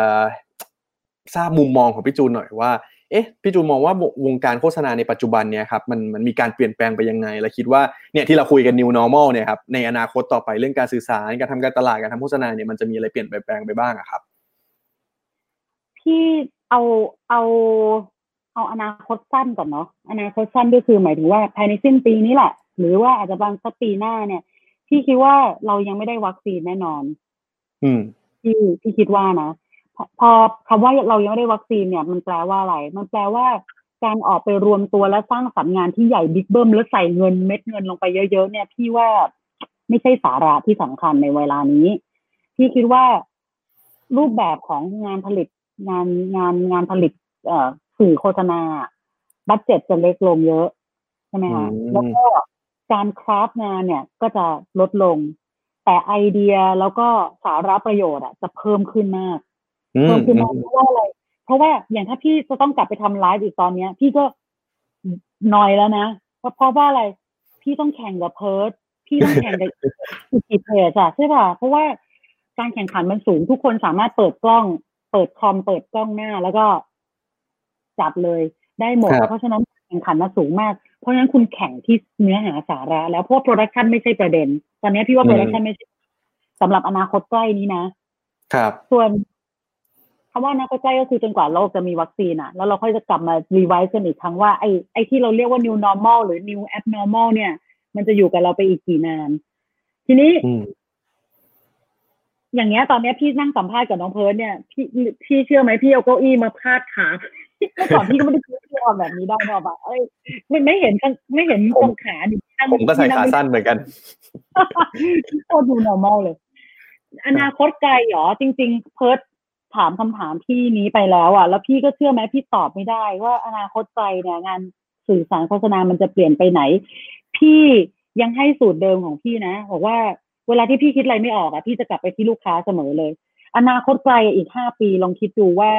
ทราบมุมมองของพี่จูนหน่อยว่า เอ๊ะ พี่จูนมองว่าวงการโฆษณาในปัจจุบันเนี่ยครับมันมันมีการเปลี่ยนแปลงไปยังไง และคิดว่าเนี่ยที่เราคุยกัน new normal เนี่ยครับในอนาคตต่อไปเรื่องการสื่อสารการทำการตลาดการทำโฆษณาเนี่ยมันจะมีอะไรเปลี่ยนแปลงไปบ้างอะครับ พี่เอาเอาเอาอนาคตสั้นก่อนเนาะอนาคตสั้นก็คือหมายถึงว่าภายในสิ้นปีนี้แหละ หรือว่าอาจจะบางสักปีหน้าเนี่ย พี่คิดว่าเรายังไม่ได้วัคซีนแน่นอน อืมพี่พี่คิดว่านะพอพอคำว่าเรายังไม่ได้วัคซีนเนี่ย มันแปลว่าอะไร มันแปลว่าการออกไปรวมตัวและสร้างสรรค์งานที่ใหญ่บิ๊กเบิ้มแล้วใส่เงินเม็ดเงินลงไปเยอะๆเนี่ย พี่ว่าไม่ใช่สาระที่สำคัญในเวลานี้ พี่คิดว่ารูปแบบของงานผลิต งานงานงานผลิตเอ่อสื่อโฆษณาบัตเจ็ตจะเล็กลงเยอะใช่ไหมคะอืมแล้วก็การคราฟต์งานเนี่ยก็จะลดลง แต่ไอเดียแล้วก็สาระประโยชน์อะจะเพิ่มขึ้นมากอืมเพิ่มขึ้นมากเพราะว่าอะไรเพราะว่าอย่างถ้าพี่จะต้องกลับไปทำไลฟ์อีกตอนเนี้ย พี่ก็นอยแล้วนะเพราะเพราะว่าอะไร พี่ต้องแข่งกับเพิร์ดพี่พี่ต้องแข่งกับอีกกี่เพจอะใช่ป่ะเพราะว่าการแข่งขันมันสูงทุกคนสามารถเปิดกล้อง เปิดคอมเปิดกล้องหน้าแล้วก็จับเลยได้หมดครับเพราะฉะนั้นแข่งขันมาสูงมาก เพราะฉะนั้นคุณแข่งที่เนื้อหาสาระ แล้วเพราะ production ไม่ใช่ประเด็น ตอนนี้พี่ว่า production ไม่ใช่สำหรับอนาคตใกล้นี้นะครับ ส่วนคำว่าอนาคตใกล้ก็คือจนกว่าโลกจะมีวัคซีนอะแล้วเราค่อยจะกลับมารีไวซ์กันอีกครั้งว่าไอ้ไอ้ที่เราเรียกว่า new normal หรือ new abnormal เนี่ย มันจะอยู่กับเราไปอีกกี่นาน ทีนี้ อืมอย่างเงี้ยตอนเนี้ยพี่นั่งสัมภาษณ์กับน้องเพิร์ดเนี่ยพี่พี่เชื่อไหมพี่เอาเก้าอี้มาพาดขาเมื่อก่อนพี่ก็ไม่ได้คิดว่าพี่ทำแบบนี้ได้เนอะแบบเอ้ยไม่ไม่เห็นข้างไม่เห็นตรงขาดินั่งผมก็ใส่ขาสั้นเหมือนกันโคตรดู normal เลย อนาคตไกลเหรอ จริง ๆ เพิร์ดถามคำถามพี่นี้ไปแล้วอะ แล้วพี่ก็เชื่อไหมพี่ตอบไม่ได้ ว่าอนาคตไกลเนี่ยงานสื่อสารโฆษณามันจะเปลี่ยนไปไหน พี่ยังให้สูตรเดิมของพี่นะบอกว่า เวลาที่พี่คิดอะไรไม่ออกอะพี่จะกลับไปที่ลูกค้าเสมอเลย อนาคตไกลอีกห้าปีลองคิดดูว่า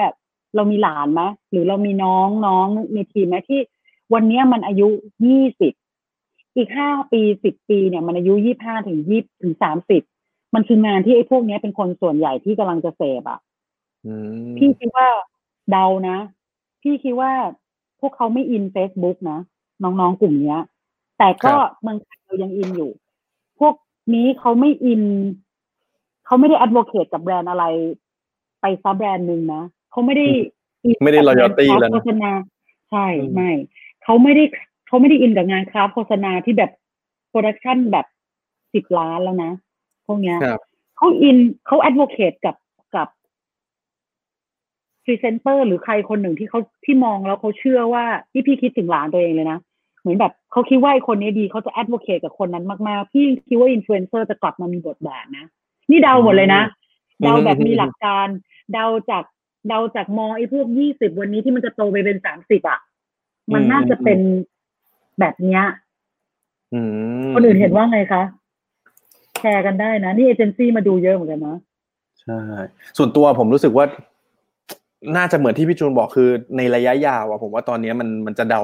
เรามีหลานไหมหรือเรามีน้องน้องในทีมไหมที่วันเนี้ยมันอายุยี่สิบอีกห้าปีสิบปีเนี่ยมันอายุยี่ห้าถึงยี่ถึงสามสิบมันคืองานที่ไอ้พวกเนี้ยเป็นคนส่วนใหญ่ที่กำลังจะเสพอะอืมพี่คิดว่าเดานะ พี่คิดว่าพวกเขาไม่อิน Facebook นะ น้องๆกลุ่มเนี้ย แต่ก็เมืองไทยเรายังอินอยู่พวก นี้เขาไม่อินเขาไม่ได้ advocate กับแบรนด์อะไร ไปซับแบรนด์หนึ่งนะเขาไม่ได้อินไม่ได้กับงาน loyalty craft โฆษณาแล้วนะใช่อืมไม่เขาไม่ได้เขาไม่ได้อินกับงาน craft โฆษณาที่แบบ production แบบสิบล้านแล้วนะพวกเนี้ยครับเขาอินเขาแอด o c a t e กับกับพรีเซนเตอร์หรือใครคนหนึ่งที่เขาที่มองแล้วเขาเชื่อว่าที่พี่คิดถึงหลานตัวเองเลยนะ เหมือนแบบเขาคิดว่าไอ้คนนี้ดีเขาจะแอด o c a t e กับคนนั้นมากๆ พี่คิดว่าอินฟลูเอนเซอร์จะกลับมามีบทบาทนะ นี่เดาหมดเลยนะอืมเดาแบบอืมมีหลักการ เดาจากเดาจากมองไอ้พวกยี่สิบวันนี้ที่มันจะโตไปเป็นสามสิบอะ มันน่าจะเป็นแบบเนี้ยอืมคนอื่นเห็นว่าไงคะ แชร์กันได้นะ นี่เอเจนซี่มาดูเยอะเหมือนกันนะ ใช่ ส่วนตัวผมรู้สึกว่า น่าจะเหมือนที่พี่จูนบอกคือในระยะยาวอะผมว่าตอนนี้มันมันจะเดา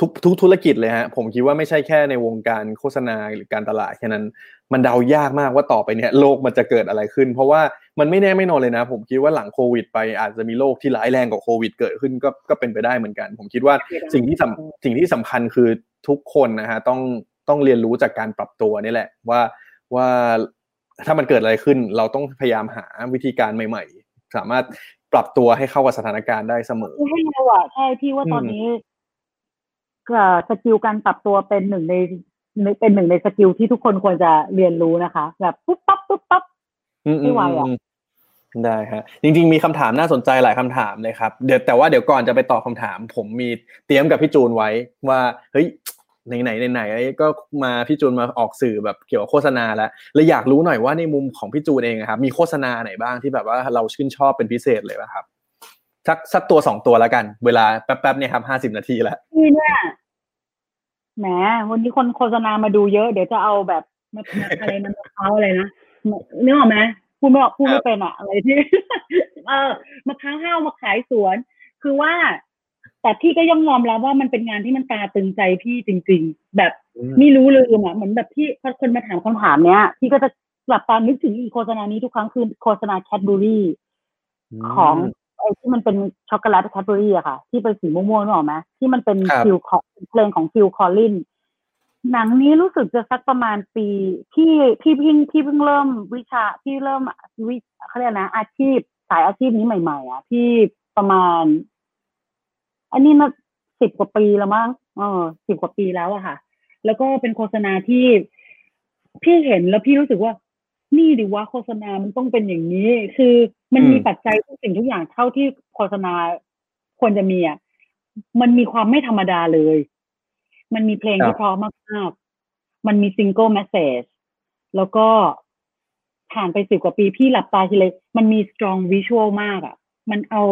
ทุกทุกธุรกิจเลยฮะผมคิดว่าไม่ใช่แค่ในวงการโฆษณาหรือการตลาดแค่นั้น มันเดายากมากว่าต่อไปเนี่ยโลกมันจะเกิดอะไรขึ้น เพราะว่ามันไม่แน่ไม่นอนเลยนะ ผมคิดว่าหลังโควิด ไปอาจจะมีโรคที่ร้ายแรงกว่าโควิด เกิดขึ้นก็ก็เป็นไปได้เหมือนกัน ผมคิดว่าสิ่งที่สำสิ่งที่สำคัญคือทุกคนนะฮะต้องต้องเรียนรู้จากการปรับตัวนี่แหละว่าว่าถ้ามันเกิดอะไรขึ้น เราต้องพยายามหาวิธีการใหม่ ๆ สามารถ ปรับตัวให้เข้ากับสถานการณ์ได้เสมอให้เราอะใช่พี่ว่าตอนนี้ก็ skill การปรับตัวเป็นหนึ่งในเป็นหนึ่งใน skill ที่ทุกคนควรจะเรียนรู้นะคะ แบบปุ๊บปั๊บปุ๊บปั๊บอืมไม่ไหวอะมมได้ฮะจริง ๆ มีคำถามน่าสนใจหลายคำถามเลยครับเดี๋ยวแต่ว่าเดี๋ยวก่อนจะไปตอบคำถาม ผมมีเตรียมกับพี่จูนไว้ว่าเฮ้ย ไหนไหนไหนไหนก็มาพี่จูนมาออกสื่อแบบเกี่ยวกับโฆษณาแล้วเลยอยากรู้หน่อยว่าในมุมของพี่จูนเองครับมีโฆษณาไหนบ้างที่แบบว่าเราชื่นชอบเป็นพิเศษเลยป่ะครับสักสักตัวสองตัวแล้วกัน เวลาแป๊บๆเนี่ยครับห้าสิบนาทีแล้วพี่เนี่ยแหมวันนี้คนโฆษณามาดูเยอะ เดี๋ยวจะเอาแบบมะอะไรนะมะพร้าวอะไรนะนึกออกไหมพูดไม่ออกพูดไม่เป็นอะอะไรที่ เออมะพร้าวห้าวมาขายสวน คือว่า แต่พี่ก็ย่อมยอมรับว่ามันเป็นงานที่มันตาตึงใจพี่จริง ๆ แบบไม่รู้ลืมอะเหมือนแบบพี่พอคนมาถามคำถามเนี้ยพี่ก็จะหลับตานึกถึงอีโฆษณานี้ทุกครั้งคือโฆษณาแคดบูรี่ของไอ้ที่มันเป็นช็อกโกแลต Cadbury อะค่ะ ที่เป็นสีม่วงๆนึกออกไหมที่มันเป็นครับ Phil ของเพลงของ Phil Collins หนังนี้รู้สึกจะสักประมาณปีพี่พี่เพิ่งพี่เพิ่งเริ่มวิชาพี่เริ่มวิเขาเรียกนะอาชีพสายอาชีพนี้ใหม่ๆอะพี่ประมาณ อันนี้มาสิบกว่าปีแล้วมั้งเออสิบกว่าปีแล้วอะค่ะ แล้วก็เป็นโฆษณาที่พี่เห็นแล้วพี่รู้สึกว่า นี่ดิว่าโฆษณามันต้องเป็นอย่างนี้ คือมันมีอืมปัจจัยทุกสิ่งทุกอย่างเท่าที่โฆษณาควรจะมีอะมันมีความไม่ธรรมดาเลย มันมีเพลงครับที่เพราะมากๆ มันมี single message แล้วก็ผ่านไปสิบกว่าปีพี่หลับตาทีเลย มันมี strong visual มากอะ มันเอา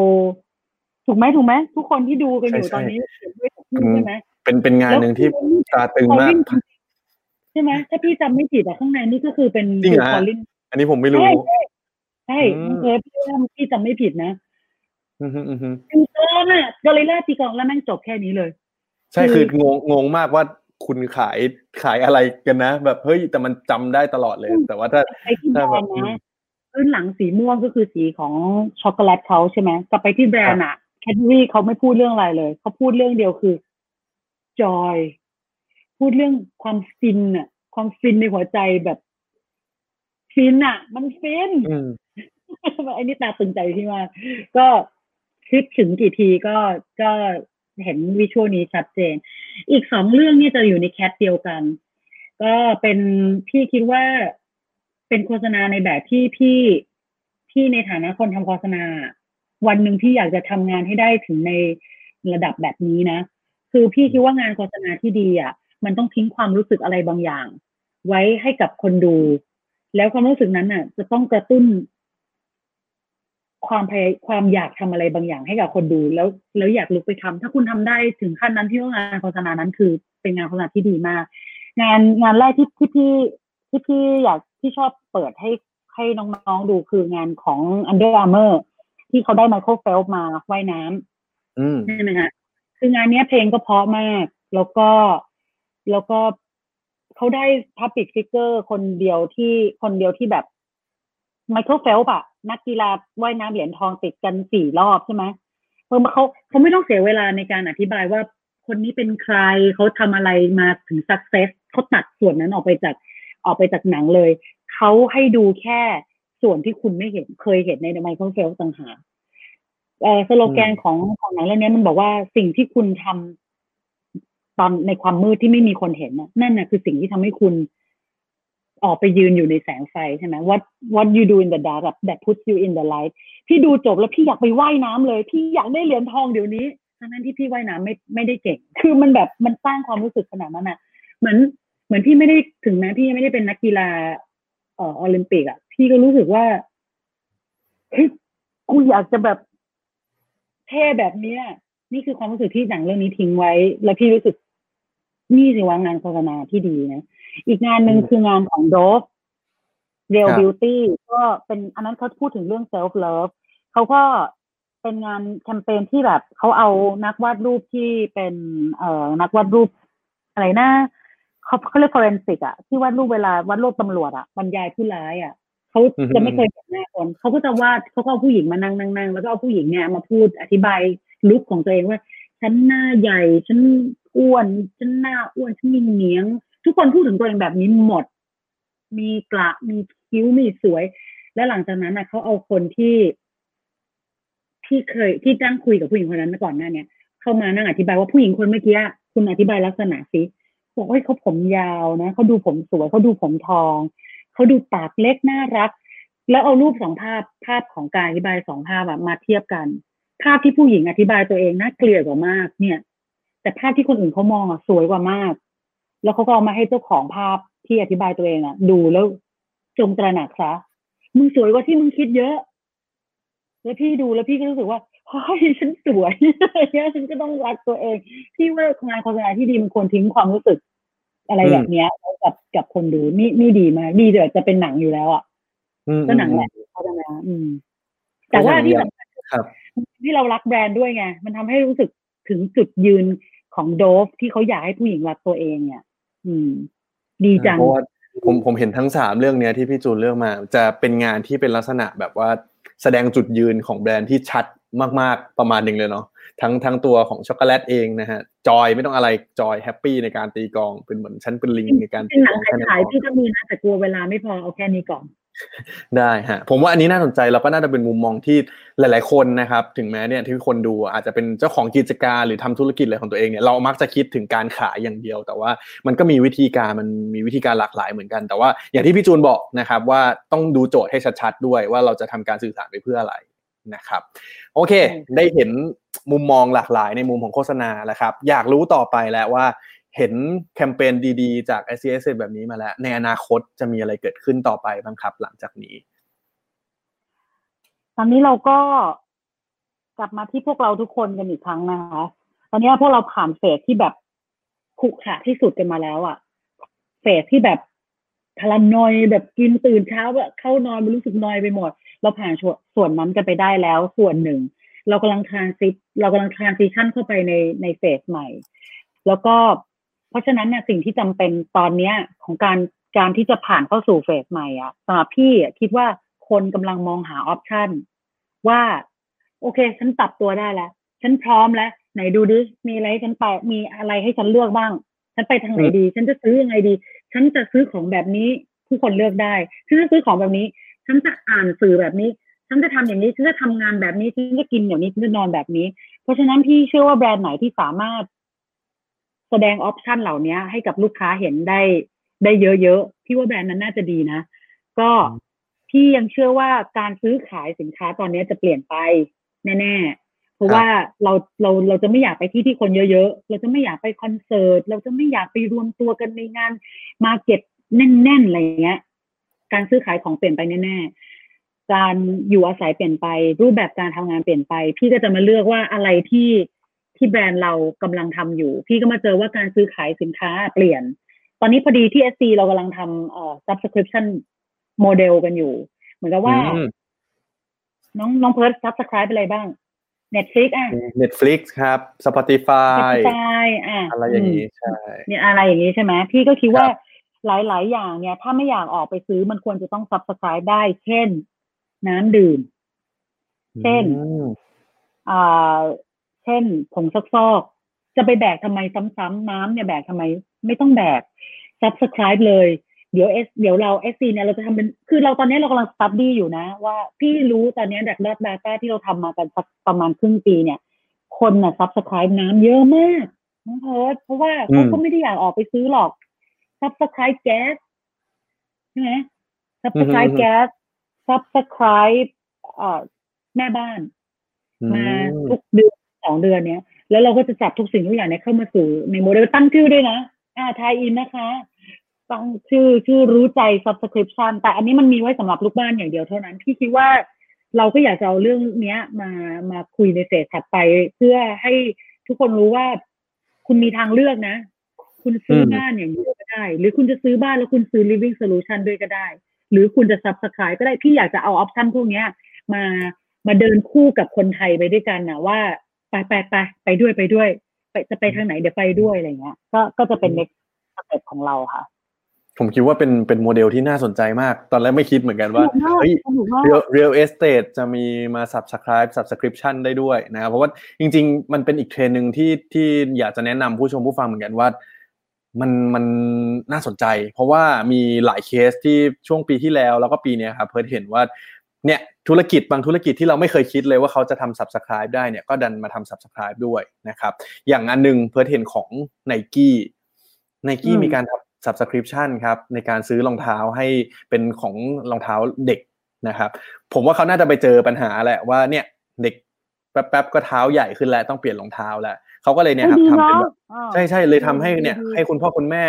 ถูกไหมถูกไหมทุกคนที่ดูกันอยู่ใช่ตอนนี้เห็นด้วยกับพี่อืมใช่ไหมเป็นเป็นงานหนึ่งที่ตาตึงมากใช่ไหมถ้าพี่จำไม่ผิดอะข้างในนี่ก็คือเป็นจริงเหรอฮะคอลลินอันนี้ผมไม่รู้ใช่ใช่ใช่อืมน้องเอิร์ธพี่ว่าพี่จำไม่ผิดนะอืมฮึอืมฮึตีกลองอะกอริลลาตีกลองแล้วแม่งจบแค่นี้เลย ใช่คืองงงงมากว่าคุณขายขายอะไรกันนะ แบบเฮ้ยแต่มันจำได้ตลอดเลย แต่ว่าถ้าไปที่แบรถ้าแบบนด์นะพื้นหลังสีม่วงก็คือสีของช็อกโกแลตเขาใช่ไหมกลับไปที่แบรนด์อะ แคดรี่เขาไม่พูดเรื่องอะไรเลย เขาพูดเรื่องเดียวคือจอย พูดเรื่องความฟินอะความฟินในหัวใจแบบ ฟินอะมันฟินอืมไอ้นี่ตาตึงใจที่มากก็คลิปถึงกี่ทีก็ก็เห็นวิชวลนี้ชัดเจน อีกสองเรื่องเนี่ยจะอยู่ในแคทเดียวกัน ก็เป็นพี่คิดว่าเป็นโฆษณาในแบบที่พี่พี่ในฐานะคนทำโฆษณา วันหนึ่งพี่อยากจะทำงานให้ได้ถึงในระดับแบบนี้นะ คือพี่คิดว่างานโฆษณาที่ดีอะ มันต้องทิ้งความรู้สึกอะไรบางอย่าง ไว้ให้กับคนดู แล้วความรู้สึกนั้นน่ะ จะต้องกระตุ้น ความพยความอยากทำอะไรบางอย่างให้กับคนดู แล้วแล้วอยากลุกไปทำถ้าคุณทำได้ถึงขั้นนั้นที่ว่างานโฆษณานั้นคือเป็นงานโฆษณาที่ดีมาก งานงานแรกที่ที่พี่ที่พี่อยากที่ชอบเปิดให้ให้น้องๆดูคืองานของ Under Armour ที่เขาได้ Michael Phelps มาว่ายน้ำอืมใช่ไหมฮะคืองานเนี้ยเพลงก็เพราะมาก แล้วก็แล้วก็เขาได้พับปิ c ฟิกเกอร์คนเดียวที่คนเดียวที่แบบ Michael Phelps อะนักกีฬาว่ายน้ำเหรียญทองติดกันสี่รอบใช่ไหมเออเขาเขาไม่ต้องเสียเวลาในการอธิบายว่าคนนี้เป็นใครเขาทำอะไรมาถึง success เขาตัดส่วนนั้นออกไปจากออกไปจากหนังเลย เขาให้ดูแค่ ส่วนที่คุณไม่เห็นเคยเห็นใน Michael Phelps ต่างหากเอ่อสโลแกนของของหนังเรื่องนี้มันบอกว่าสิ่งที่คุณทำตอนในความมืดที่ไม่มีคนเห็นน่ะนั่นน่ะคือสิ่งที่ทำให้คุณออกไปยืนอยู่ในแสงไฟใช่ไหม what what you do in the dark that puts you in the light พี่ดูจบแล้วพี่อยากไปว่ายน้ำเลย พี่อยากได้เหรียญทองเดี๋ยวนี้ทั้งนั้นที่พี่ว่ายน้ำไม่ไม่ได้เก่ง คือมันแบบมันสร้างความรู้สึกขนาดนั้นอะ เหมือนเหมือนพี่ไม่ได้ถึงแม้พี่ยังไม่ได้เป็นนักกีฬาเอ่อโอลิมปิกอะ พี่ก็รู้สึกว่าเฮ้ยกูอยากจะแบบเท่แบบเนี้ย นี่คือความรู้สึกที่หนังเรื่องนี้ทิ้งไว้ แล้วพี่รู้สึกนี่สิว่างานโฆษณาที่ดีนะ อีกงานหนึ่งอืมคืองานของโดฟ Real ครับ Beauty ก็เป็นอันนั้นเขาพูดถึงเรื่อง self love เขาก็เป็นงานแคมเปญที่แบบเขาเอานักวาดรูปที่เป็นเอ่อนักวาดรูปอะไรนะเขาเขาเรียก forensic อะที่วาดรูปเวลาวาดรูปตำรวจอะบรรยายผู้ร้ายอะ เขาอือฮึจะไม่เคยเห็นหน้าคนเขาก็จะวาดเขาก็เอาผู้หญิงมานั่งนั่งนั่งแล้วก็เอาผู้หญิงเนี่ยมาพูดอธิบายลุคของตัวเองว่าฉันหน้าใหญ่ฉันอ้วนฉันหน้าอ้วนฉันมีเหนียง ทุกคนพูดถึงตัวเองแบบนี้หมด มีกระมีคิ้วมีสวย แล้วหลังจากนั้นนะเขาเอาคนที่ ที่เคยที่จ้างคุยกับผู้หญิงคนนั้นมาก่อนหน้าเนี้ยเข้ามานั่งอธิบายว่าผู้หญิงคนเมื่อกี้อะคุณอธิบายลักษณะสิบอกว่าเฮ้ยเขาผมยาวนะเขาดูผมสวยเขาดูผมทอง เขาดูปากเล็กน่ารัก แล้วเอารูปสองภาพภาพของการอธิบายสองภาพอะมาเทียบกัน ภาพที่ผู้หญิงอธิบายตัวเองน่าเกลียดกว่ามากเนี่ย แต่ภาพที่คนอื่นเขามองอะสวยกว่ามาก แล้วเขาก็เอามาให้เจ้าของภาพที่อธิบายตัวเองอะดูแล้วจงตระหนักซะมึงสวยกว่าที่มึงคิดเยอะ แล้วพี่ดูแล้วพี่ก็รู้สึกว่าเฮ้ยฉันสวยเนี่ยฉันก็ต้องรักตัวเอง พี่ว่างานโฆษณาที่ดีมันควรทิ้งความรู้สึก อะไรแบบเนี้ยไว้กับกับคนดูนี่นี่ดีมากดีเดี๋ยวจะเป็นหนังอยู่แล้วอะอืมก็หนังแหละโฆษณาอืม แต่ว่าที่สำคัญครับที่เรารักแบรนด์ด้วยไงมันทำให้รู้สึกถึงจุดยืนของโดฟที่เขาอยากให้ผู้หญิงรักตัวเองเนี่ยอืม ดีจังเพราะว่าผมผมเห็นทั้งสามเรื่องเนี้ยที่พี่จูนเลือกมา จะเป็นงานที่เป็นลักษณะแบบว่า แสดงจุดยืนของแบรนด์ที่ชัดมาก ๆ ประมาณหนึ่งเลยเนาะทั้งทั้งตัวของช็อกโกแลตเองนะฮะ joy ไม่ต้องอะไร joy happy ในการตีกลองเป็นเหมือนฉันเป็นลิงในการเป็นหนังตีกลอขายแค่ๆพี่ก็มีนะแต่กลัวเวลาไม่พอเอาแค่นี้ก่อน ได้ฮะผมว่าอันนี้น่าสนใจแล้วก็น่าจะเป็นมุมมองที่หลาย ๆคนนะครับ ถึงแม้เนี่ยที่คนดูอาจจะเป็นเจ้าของกิจการหรือทำธุรกิจอะไรของตัวเองเนี่ยเรามักจะคิดถึงการขายอย่างเดียว แต่ว่ามันก็มีวิธีการมันมีวิธีการหลากหลายเหมือนกัน แต่ว่าอย่างที่พี่จูนบอกนะครับว่าต้องดูโจทย์ให้ชัดๆด้วยว่าเราจะทำการสื่อสารไปเพื่ออะไรนะครับโอเค ได้เห็นมุมมองหลากหลายในมุมของโฆษณาแล้วครับ อยากรู้ต่อไปแล้วว่า เห็นแคมเปญดีๆ จาก s c s แบบนี้มาแล้ว ในอนาคตจะมีอะไรเกิดขึ้นต่อไปบ้างครับ หลังจากนี้ ตอนนี้เราก็กลับมาที่พวกเราทุกคนกันอีกครั้งนะคะ ตอนนี้พวกเราผ่าน phase ที่แบบขรุขระที่สุดกันมาแล้วอะ phase ที่แบบ paranoid แบบกินตื่นเช้าแบบเข้านอนมันรู้สึกนอยไปหมด เราผ่านส่วนนั้นกันไปได้แล้ว ส่วนหนึ่ง เรากำลัง transi- เรากำลัง transition เข้าไปในใน phase ใหม่ แล้วก็ เพราะฉะนั้นเนี่ยสิ่งที่จำเป็นตอนเนี้ยของการการที่จะผ่านเข้าสู่ phase ใหม่อะสำหรับพี่อะคิดว่าคนกำลังมองหา optionว่าโอเค ฉันปรับตัวได้แล้ว ฉันพร้อมแล้ว ไหนดูดิมีอะไรให้ฉันไปมีอะไรให้ฉันเลือกบ้าง ฉันไปทางไหนดี ฉันจะซื้อยังไงดี ฉันจะซื้อของแบบนี้ผู้คนเลือกได้ฉันจะซื้อของแบบนี้ ฉันจะอ่านสื่อแบบนี้ ฉันจะทำอย่างนี้ฉันจะทำงานแบบนี้ฉันจะกินอย่างนี้ฉันจะนอนแบบนี้ เพราะฉะนั้นพี่เชื่อว่าแบรนด์ไหนที่สามารถ แสดงออปชันเหล่านี้ให้กับลูกค้าเห็นได้ได้เยอะๆ พี่ว่าแบรนด์นั้นน่าจะดีนะ ก็พี่ยังเชื่อว่าการซื้อขายสินค้าตอนนี้จะเปลี่ยนไปแน่ๆ เพราะว่าเราเราเราจะไม่อยากไปที่ที่คนเยอะๆ เราจะไม่อยากไปคอนเสิร์ต เราจะไม่อยากไปรวมตัวกันในงานมาเก็ตแน่นๆ อะไรอย่างเงี้ย การซื้อขายของเปลี่ยนไปแน่ๆ การอยู่อาศัยเปลี่ยนไป รูปแบบการทำงานเปลี่ยนไป พี่ก็จะมาเลือกว่าอะไรที่ ที่แบรนด์เรากำลังทำอยู่ พี่ก็มาเจอว่าการซื้อขายสินค้าเปลี่ยน ตอนนี้พอดีที่ SC เรากำลังทำเอ่อ subscription โมเดลกันอยู่ เหมือนกับว่าอืมน้องน้องเพิร์ด subscribe ไปอะไรบ้าง Netflix อะ Netflix ครับ Spotify Spotify อะอะไรอย่างนี้ใช่เนี่ยอะไรอย่างนี้ใช่ไหมพี่ก็คิดว่าหลาย ๆ อย่างเนี่ย ถ้าไม่อยากออกไปซื้อมันควรจะต้อง subscribe ได้ เช่น น้ำดื่ม เช่นอืมอ่า เช่นผงซักฟอกจะไปแบกทำไมซ้ำๆน้ำเนี่ยแบกทำไมไม่ต้องแบก subscribe เลยเดี๋ยว S เดี๋ยวเรา SC เนี่ยเราจะทำเป็นคือเราตอนนี้เรากำลัง study อยู่นะ ว่าพี่รู้ตอนนี้จาก dat- data ที่เราทำมากันสักประมาณครึ่งปีเนี่ย คนน่ะ subscribe น้ำเยอะมากน้องเพิร์ดเพราะว่าเขาก็ไม่ได้อยากออกไปซื้อหรอก subscribe แก๊สใช่ไหม subscribe แก๊ส subscribe เอ่อแม่บ้าน มาทุกเดือน สองเดือนเนี้ยแล้วเราก็จะจับทุกสิ่งทุกอย่างเนี้ยเข้ามาสู่ในโมเดลตั้งชื่อด้วยนะ อ่าทายอินนะคะ ตั้งชื่อชื่อรู้ใจ subscription แต่อันนี้มันมีไว้สำหรับลูกบ้านอย่างเดียวเท่านั้น พี่คิดว่าเราก็อยากจะเอาเรื่องเนี้ยมามาคุยในเฟสถัดไป เพื่อให้ทุกคนรู้ว่าคุณมีทางเลือกนะ คุณซื้อบ้านอย่างเดียวก็ได้ หรือคุณจะซื้อบ้านแล้วคุณซื้อ living solution ด้วยก็ได้ หรือคุณจะ subscribe ก็ได้พี่อยากจะเอา option พวกเนี้ยมามาเดินคู่กับคนไทยไปด้วยกันนะว่า ไปไปไปไปด้วยไปด้วย ไปจะไปทางไหนเดี๋ยวไปด้วยอะไรเงี้ย ก็ก็จะเป็น next step ของเราค่ะ ผมคิดว่าเป็นเป็นโมเดลที่น่าสนใจมาก ตอนแรกไม่คิดเหมือนกันว่าสนุกมากเฮ้ยสนุกมาก real real estate จะมีมา subscribe subscription ได้ด้วยนะครับ เพราะว่าจริง ๆ มันเป็นอีกเทรนด์หนึ่งที่ที่อยากจะแนะนำผู้ชมผู้ฟังเหมือนกันว่ามันมันน่าสนใจ เพราะว่ามีหลายเคสที่ช่วงปีที่แล้วแล้วก็ปีเนี้ยครับเพิ่เห็นว่า เนี่ยธุรกิจบางธุรกิจที่เราไม่เคยคิดเลยว่าเขาจะทำ subscribe ได้เนี่ยก็ดันมาทำ subscribe ด้วยนะครับ อย่างอันหนึงเพิ่เห็นของ n i กี้ n i กี้อืมมีการทำ subscription ครับในการซื้อรองเท้าให้เป็นของรองเท้าเด็กนะครับ ผมว่าเขาน่าจะไปเจอปัญหาแหละว่าเนี่ยเด็กแป๊บๆก็เท้าใหญ่ขึ้นแล้วต้องเปลี่ยนรองเท้าแล้วเขาก็เลยเนี่ยครับดีทำเป็นเนาะแบบอ่าใช่ใช่เลยทำให้เนี่ยดีดีให้คุณพ่อคุณแม่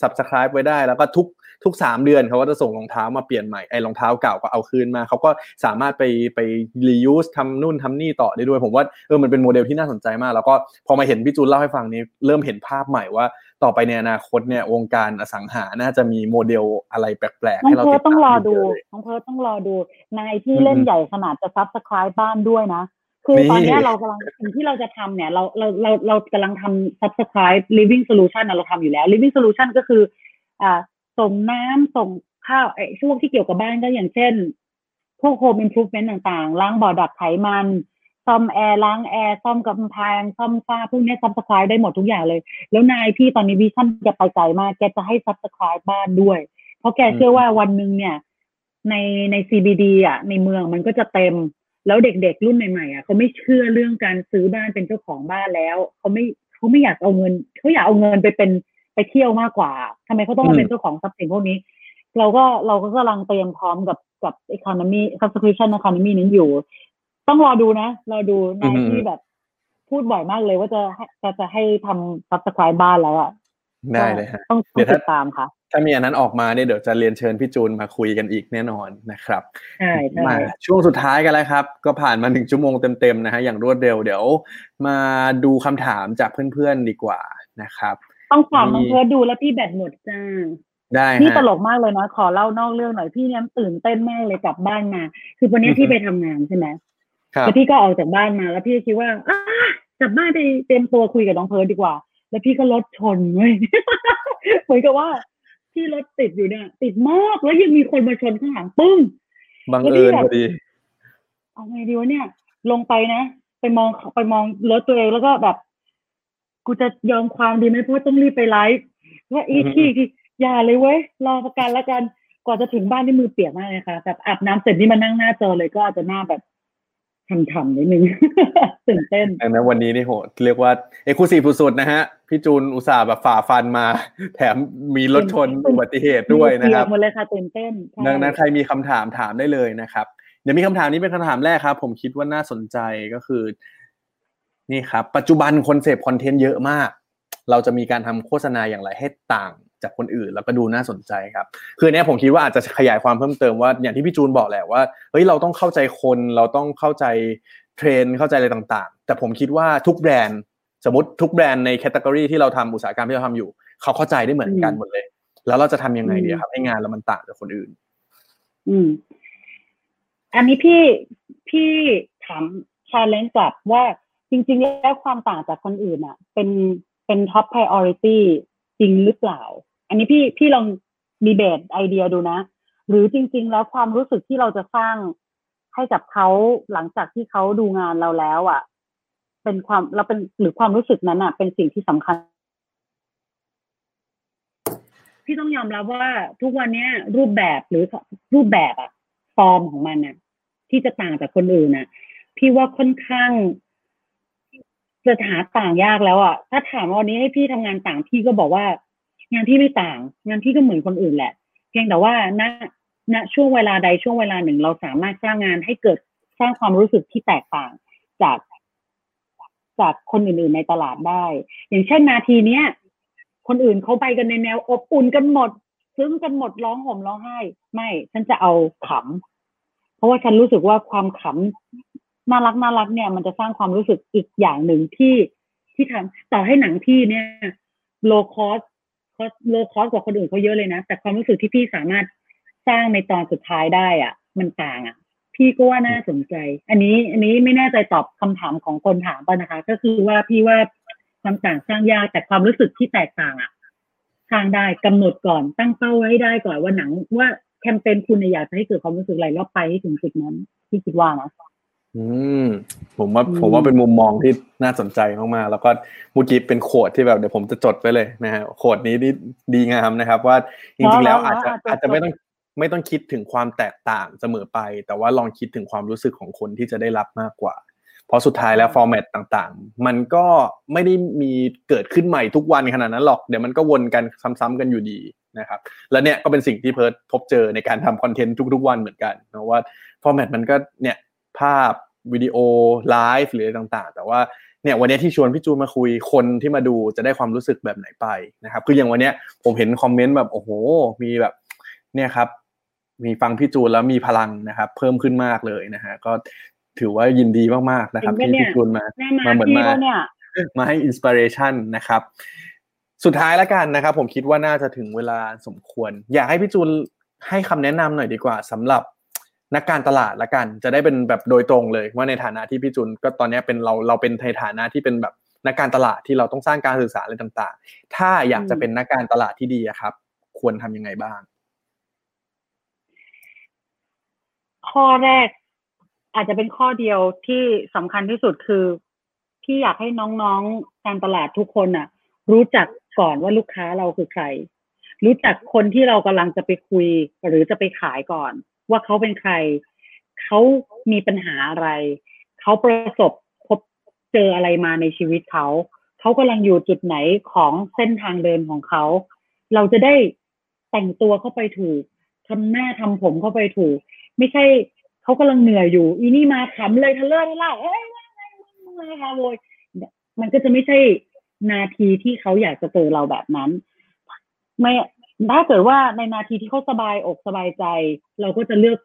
subscribe ไว้ได้แล้วก็ทุก ทุกสามเดือนเขาก็จะส่งรองเท้ามาเปลี่ยนใหม่ไอ้รองเท้าเก่าก็เอาคืนมาเขาก็สามารถไปไป reuse ทำนู่นทำนี่ต่อได้ด้วย ผมว่าเออมันเป็นโมเดลที่น่าสนใจมาก แล้วก็พอมาเห็นพี่จูนเล่าให้ฟังนี้เริ่มเห็นภาพใหม่ว่าต่อไปในอนาคตเนี่ยวงการอสังหาน่าจะมีโมเดลอะไรแปลกๆน้องให้เราเพิติร์ดทต้องรตาอมดูเยอะเลยน้องเพิร์ทต้องรอดูนายที่อืมเล่นใหญ่ขนาดจะ subscribe บ้านด้วยนะคือนี่ตอนเนี้ยเรากำลังสิ่งที่เราจะทำเนี่ย เราเราเราเรากำลังทำ subscribe living solution นะเราทำอยู่แล้ว living solution ก็คืออ่า ส่งน้ำส่งข้าวไอ้ช่วงที่เกี่ยวกับบ้านก็อย่างเช่น พวก home improvement ต่างๆ ล้างบ่อดักไขมัน ซ่อมแอร์ล้างแอร์ซ่อมกำแพงซ่อมฝ้าพวกเนี้ย subscribe ได้หมดทุกอย่างเลย แล้วนายพี่ตอนนี้วิชั่นจะไปไกลมากแกจะให้ subscribe บ้านด้วย เพราะแกเชื่อว่าวันหนึ่งเนี่ยในใน CBD อะในเมืองมันก็จะเต็ม แล้วเด็กๆรุ่นใหม่ๆอะเขาไม่เชื่อเรื่องการซื้อบ้านเป็นเจ้าของบ้านแล้วเขาไม่เขาไม่อยากเอาเงินเขาอยากเอาเงินไปเป็น ไปเที่ยวมากกว่าทำไมเขาต้องมาเป็นเจ้าของทรัพย์สินพวกนี้ เราก็เราก็กำลังเตรียมพร้อมกับกับ economy subscription economy นั้นอยู่ ต้องรอดูนะรอดูนายอือฮึที่แบบพูดบ่อยมากเลยว่าจะให้จะจะให้ทำ subscribe บ้านแล้วอะได้เลยฮะต้องเดี๋ต้องยวถ้าติดตามค่ะ ถ้ามีอันนั้นออกมาเนี่ยเดี๋ยวจะเรียนเชิญพี่จูนมาคุยกันอีกแน่นอนนะครับใช่ใช่มาช่วงสุดท้ายกันแล้วครับ ก็ผ่านมาหนึ่งชั่วโมงเต็มๆนะฮะอย่างรวดเร็วเดี๋ยว มาดูคำถามจากเพื่อนๆดีกว่านะครับ ต้องฝากน้องมีเพิร์ดดูแล้วพี่แบตหมดจ้าได้นี่ฮะตลกมากเลยนะขอเล่านอกเรื่องหน่อยพี่เนี่ยตื่นเต้นมากเลยกลับบ้านมา คือวันนี้อือฮึพี่ไปทำงานใช่ไหมครับแล้วพี่ก็ออกจากบ้านมาแล้วพี่ก็คิดว่าอ้ากลับบ้านไปเตรียมตัวคุยกับน้องเพิร์ดดีกว่า แล้วพี่ก็รถชนเว้ยเหมือนกับว่าที่รถติดอยู่เนี่ย ติดมากแล้วยังมีคนมาชนข้างหลังปึ้งบังเอิญพอดี เอาไงดีวะเนี่ย ลงไปนะ ไปมองไปมองรถตัวเองแล้วก็แบบ กูจะยอมความดีไหมเพราะว่าต้องรีบไปไลฟ์ว่าอีอือฮึที่ที่อย่าเลยเว้ยรอประกันแล้วกันกว่าจะถึงบ้านนี่มือเปียกมากเลยค่ะแบบอาบน้ำเสร็จนี่มานั่งหน้าจอเลยก็อาจจะหน้าแบบทำๆนิดนึงตื่นเต้นดังนั้นวันนี้นี่โหเรียกว่าเอกลูซีสุดๆนะฮะ พี่จูนอุตส่าห์แบบฝ่าฟันมา แถมมีรถชนอุบัติเหตุด้วยนะครับหมดเลยค่ะตื่นเต้นใช่ดังนั้นใครมีคำถามถามได้เลยนะครับ เดี๋ยวมีคำถามนี้เป็นคำถามแรกครับ ผมคิดว่าน่าสนใจก็คือ นี่ครับปัจจุบันคนเสพคอนเทนต์เยอะมาก เราจะมีการทำโฆษณาอย่างไรให้ต่างจากคนอื่นแล้วก็ดูน่าสนใจครับคือเนี้ยผมคิดว่าอาจจะขยายความเพิ่มเติมว่าอย่างที่พี่จูนบอกแหละว่าเฮ้ยเราต้องเข้าใจคนเราต้องเข้าใจเทรนด์เข้าใจอะไรต่างๆ แต่ผมคิดว่าทุกแบรนด์สมมติทุกแบรนด์ใน category ที่เราทำอุตสาหกรรมที่เราทำอยู่ เขาเข้าใจได้เหมือนกันหมดเลย แล้วเราจะทำยังไงดีครับให้งานเรามันต่างจากคนอื่น อืม อันนี้พี่พี่ถาม challenge กลับว่า จริงๆแล้วความต่างจากคนอื่นอะเป็นเป็นท็อป priority จริงหรือเปล่า อันนี้พี่พี่ลองดีเบตไอเดียดูนะ หรือจริง ๆ แล้วความรู้สึกที่เราจะสร้างให้กับเขาหลังจากที่เขาดูงานเราแล้วอะ เป็นความเราเป็นหรือความรู้สึกนั้นอะ เป็นสิ่งที่สำคัญ พี่ต้องยอมรับว่าทุกวันเนี้ย รูปแบบหรือรูปแบบอะฟอร์มของมันน่ะที่จะต่างจากคนอื่นน่ะพี่ว่าค่อนข้าง จะหาต่างยากแล้วอะถ้าถามวันนี้ให้พี่ทำงานต่างพี่ก็บอกว่า งานพี่ไม่ต่าง งานพี่ก็เหมือนคนอื่นแหละ เพียงแต่ว่าณณช่วงเวลาใดช่วงเวลาหนึ่ง เราสามารถสร้างงานให้เกิดสร้างความรู้สึกที่แตกต่างจากจากคนอื่นๆในตลาดได้ อย่างเช่นนาทีเนี้ยคนอื่นเขาไปกันในแนวอบอุ่นกันหมดซึ้งกันหมดร้องห่มร้องไห้ ไม่ ฉันจะเอาขำเพราะว่าฉันรู้สึกว่าความขำ น่ารักน่ารักเนี่ย มันจะสร้างความรู้สึกอีกอย่างหนึ่งที่ที่ทำต่อให้หนังพี่เนี่ย low cost low cost กว่าคนอื่นเขาเยอะเลยนะ แต่ความรู้สึกที่พี่สามารถสร้างในตอนสุดท้ายได้อะ มันต่างอะ พี่ก็ว่าน่าสนใจ อันนี้ อันนี้ไม่แน่ใจตอบคำถามของคนถามป่ะนะคะ ก็คือว่าพี่ว่าความต่างสร้างยากแต่ความรู้สึกที่แตกต่างอะสร้างได้กำหนดก่อนตั้งเป้าไว้ได้ก่อนว่าหนังว่าแคมเปญคุณอยากจะให้เกิดความรู้สึกอะไรแล้วไปให้ถึงจุดนั้นพี่คิดว่านะ อืมผมว่าอืมผมว่าเป็นมุมมองที่น่าสนใจมากๆแล้วก็เมื่อกี้เป็นโคดที่แบบเดี๋ยวผมจะจดไว้เลยนะฮะโคดนี้นี่ดีงามนะครับ ว่าจริงๆแล้วอาจจะอาจจะไม่ต้องไม่ต้องคิดถึงความแตกต่างเสมอไป แต่ว่าลองคิดถึงความรู้สึกของคนที่จะได้รับมากกว่า เพราะสุดท้ายแล้วฟอร์แมตต่างๆ มันก็ไม่ได้มีเกิดขึ้นใหม่ทุกวันขนาดนั้นหรอกเดี๋ยวมันก็วนกันซ้ำๆกันอยู่ดีนะครับแล้วเนี่ยก็เป็นสิ่งที่เพิร์ดพบเจอในการทำคอนเทนต์ทุก ๆ วันเหมือนกันนะว่าformat มันก็เนี่ยภาพ วิดีโอไลฟ์หรืออะไรต่างๆ แต่ว่าเนี่ยวันนี้ที่ชวนพี่จูนมาคุยคนที่มาดูจะได้ความรู้สึกแบบไหนไปนะครับ คืออย่างวันเนี้ยผมเห็นคอมเมนต์แบบโอ้โห มีแบบเนี่ยครับ มีฟังพี่จูนแล้วมีพลังนะครับ เพิ่มขึ้นมากเลยนะฮะก็ถือว่ายินดีมากๆนะครับจริงที่ปะเนี่ยพี่จูนมาแน่มามาเหมือนพี่มาแล้วเนี่ยมาให้ inspiration นะครับ สุดท้ายแล้วกันนะครับ ผมคิดว่าน่าจะถึงเวลาสมควร อยากให้พี่จูนให้คำแนะนำหน่อยดีกว่าสำหรับ นักการตลาดละกัน จะได้เป็นแบบโดยตรงเลยว่าในฐานะที่พี่จูนก็ตอนนี้เป็นเราเราเป็นในฐานะที่เป็นแบบนักการตลาดที่เราต้องสร้างการสื่อสารอะไรต่าง ๆ ถ้าอยากจะเป็นนักการตลาดที่ดีครับ ควรทำยังไงบ้าง ข้อแรก อาจจะเป็นข้อเดียวที่สำคัญที่สุดคือพี่อยากให้น้องๆการตลาดทุกคนน่ะ รู้จักก่อนว่าลูกค้าเราคือใคร รู้จักคนที่เรากำลังจะไปคุย หรือจะไปขายก่อน ว่าเขาเป็นใคร เขามีปัญหาอะไร เขาประสบพบเจออะไรมาในชีวิตเขา เขากำลังอยู่จุดไหนของเส้นทางเดินของเขา เราจะได้แต่งตัวเข้าไปถูกทำหน้าทำผมเข้าไปถูก ไม่ใช่เขากำลังเหนื่อยอยู่ อีนี่มาขำเลยทะเลาะทะเลาะเอ้ยมาฮาโวยมันก็จะไม่ใช่นาทีที่เขาอยากจะเจอเราแบบนั้น ไม่ ถ้าเกิดว่าในนาทีที่เขาสบายอกสบายใจ เราก็จะเลือก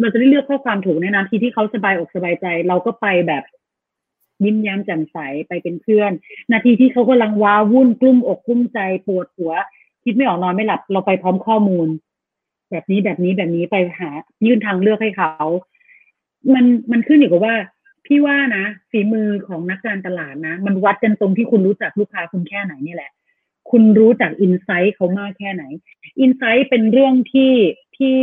เราจะได้เลือกข้อความถูกในนาทีที่เขาสบายอกสบายใจ เราก็ไปแบบยิ้มแย้มแจ่มใสไปเป็นเพื่อน นาทีที่เขากำลังว้าวุ่นกลุ้มอกกลุ้มใจปวดหัว คิดไม่ออกนอนไม่หลับ เราไปพร้อมข้อมูล แบบนี้แบบนี้แบบนี้ไปหา ยื่นทางเลือกให้เขา มันมันขึ้นอยู่กับว่าพี่ว่านะฝีมือของนักการตลาดนะ มันวัดกันตรงที่คุณรู้จักลูกค้าคุณแค่ไหนนี่แหละ คุณรู้จักอินไซต์เขามากแค่ไหนอินไซต์เป็นเรื่องที่ที่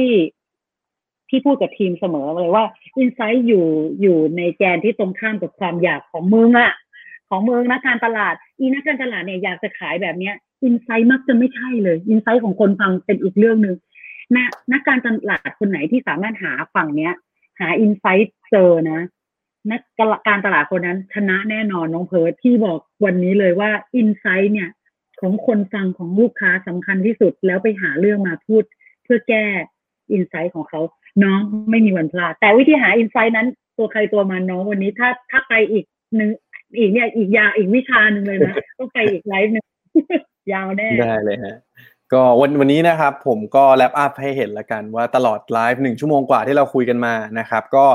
ที่พูดกับทีมเสมอเลยว่าอินไซต์อยู่อยู่ในแกนที่ตรงข้ามกับความอยากของมึงอะของมึงนักการตลาด อีนักการตลาดเนี่ยอยากจะขายแบบเนี้ยอินไซต์มักจะไม่ใช่เลยอินไซต์ของคนฟังเป็นอีกเรื่องหนึ่งนะนักการตลาดคนไหนที่สามารถหาฝั่งเนี้ย หา insight เจอนะนักการตลาดคนนั้นชนะแน่นอนน้องเพิร์ดที่บอกวันนี้เลยว่า insight เนี่ย ของคนฟังของลูกค้าสำคัญที่สุด แล้วไปหาเรื่องมาพูดเพื่อแก้ insight ของเขาน้องไม่มีวันพลาดแต่วิธีหา insight นั้นตัวใครตัวมันน้องวันนี้ถ้าถ้าไปอีกหนึ่งอีกเนี่ยอีกยาอีกวิชาหนึ่งเลยนะต้องไปอีกไลฟ์หนึ่งยาวแน่ได้เลยฮะ ก็วันวันนี้นะครับผมก็ wrap up ให้เห็นละกันว่าตลอดไลฟ์หนึ่งชั่วโมงกว่าที่เราคุยกันมานะครับก็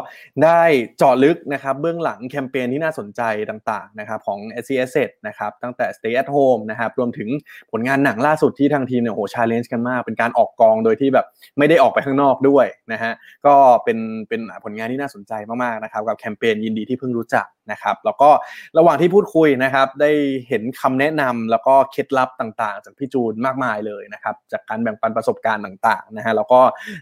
ได้เจาะลึกนะครับเบื้องหลังแคมเปญที่น่าสนใจต่างๆนะครับของ SC Asset นะครับตั้งแต่ Stay at Home นะครับรวมถึงผลงานหนังล่าสุดที่ทางทีมเนี่ยโห challenge กันมาก เป็นการออกกองโดยที่แบบไม่ได้ออกไปข้างนอกด้วยนะฮะก็เป็นเป็นผลงานที่น่าสนใจมากๆนะครับกับแคมเปญยินดีที่เพิ่งรู้จัก นะครับแล้วก็ระหว่างที่พูดคุยนะครับได้เห็นคำแนะนำแล้วก็เคล็ดลับต่างๆ จากพี่จูนมากมายเลยนะครับจากการแบ่งปันประสบการณ์ต่างๆนะฮะแล้วก็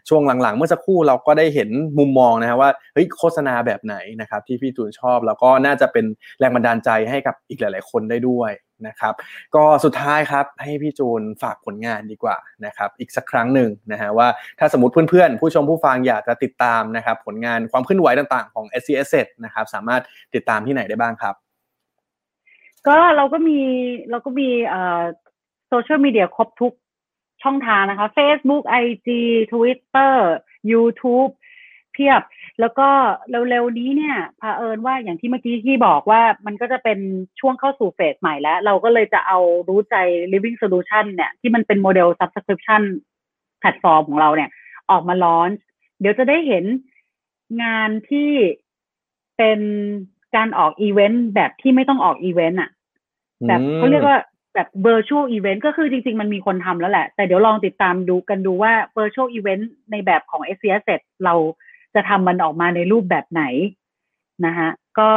ช่วงหลังๆ เมื่อสักครู่เราก็ได้เห็นมุมมองนะฮะว่าเฮ้ยโฆษณาแบบไหนนะครับที่พี่จูนชอบ แล้วก็น่าจะเป็นแรงบันดาลใจให้กับอีกหลาย ๆ คนได้ด้วย นะครับ ก็สุดท้ายครับให้พี่จูนฝากผลงานดีกว่านะครับอีกสักครั้งหนึ่งนะฮะว่าถ้าสมมติเพื่อนๆ ผู้ชมผู้ฟังอยากจะติดตามนะครับผลงานความเคลื่อนไหวต่างๆของ s c s นะครับสามารถติดตามที่ไหนได้บ้างครับ ก็เราก็มีเราก็มีเอ่อโซเชียลมีเดียครบทุกช่องทางนะคะ Facebook IG Twitter YouTube เพียบ แล้วก็เร็วๆนี้เนี่ยเผอิญว่าอย่างที่เมื่อกี้ที่บอกว่ามันก็จะเป็นช่วงเข้าสู่เฟสใหม่แล้ว เราก็เลยจะเอารู้ใจ living solution เนี่ยที่มันเป็นโมเดล subscription แพลตฟอร์มของเราเนี่ย ออกมาลอนเดี๋ยวจะได้เห็นงานที่เป็นการออกอีเวนต์แบบที่ไม่ต้องออกอีเวนต์อะ แบบเขาเรียกว่าแบบ virtual event ก็คือจริง ๆ มันมีคนทำแล้วแหละ แต่เดี๋ยวลองติดตามดูกันดูว่า virtual event ในแบบของ s c s เรา จะทำมันออกมาในรูปแบบไหนนะฮะก็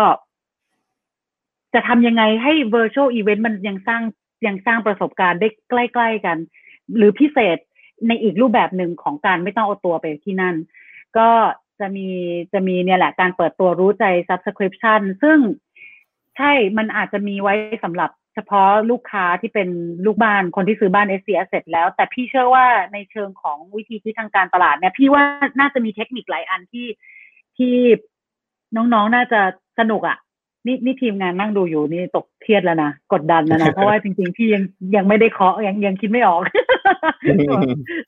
จะทำยังไงให้ virtual event มันยังสร้างยังสร้างประสบการณ์ได้ใกล้ ๆกัน หรือพิเศษในอีกรูปแบบหนึ่งของการไม่ต้องเอาตัวไปที่นั่น ก็จะมีจะมีเนี่ยแหละการเปิดตัวรู้ใจ subscription ซึ่งใช่มันอาจจะมีไว้สำหรับ เฉพาะลูกค้าที่เป็นลูกบ้านคนที่ซื้อบ้าน s อ s เสร็จแล้ว แต่พี่เชื่อว่าในเชิงของวิธีที่ทางการตลาดเนี่ยพี่ว่าน่าจะมีเทคนิคหลายอันที่ที่น้องๆน่าจะสนุกอะ่ะนี่นี่ทีมงานนั่งดูอยู่นี่ตกเครียดแล้วนะ กดดันแล้วนะ เพราะว่าจริงๆ พี่ยังยังไม่ได้เคาะยังยังคิดไม่ออก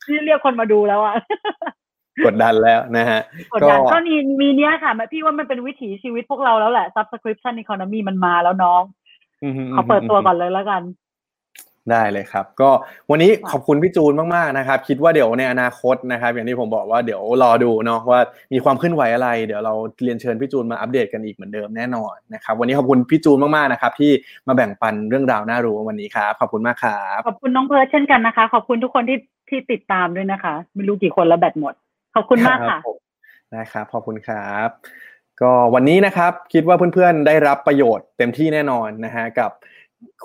ที่เรียกคนมาดูแล้วอะกดดันแล้วนะฮะ กดดันก็มีมีเนี้ยค่ะพี่ว่ามันเป็นวิถีชีวิตพวกเราแล้วแหละ subscription economy มันมาแล้วน้องเขาเปิดตัวก่อนเลยแล้วกัน ได้เลยครับ ก็วันนี้ขอบคุณพี่จูนมากๆนะครับ คิดว่าเดี๋ยวในอนาคตนะครับ อย่างที่ผมบอกว่าเดี๋ยวรอดูเนาะว่ามีความเคลื่อนไหวอะไร เดี๋ยวเราเรียนเชิญพี่จูนมาอัปเดตกันอีกเหมือนเดิมแน่นอนนะครับ วันนี้ขอบคุณพี่จูนมากๆนะครับ ที่มาแบ่งปันเรื่องราวน่ารู้วันนี้ครับขอบคุณมากครับขอบคุณน้องเพิร์ดเช่นกันนะคะ ขอบคุณทุกคนที่ที่ติดตามด้วยนะคะ ไม่รู้กี่คนแล้วแบตหมด ขอบคุณมากค่ะนะครับขอบคุณครับ ก็วันนี้นะครับคิดว่าเพื่อนๆได้รับประโยชน์เต็มที่แน่นอนนะฮะกับ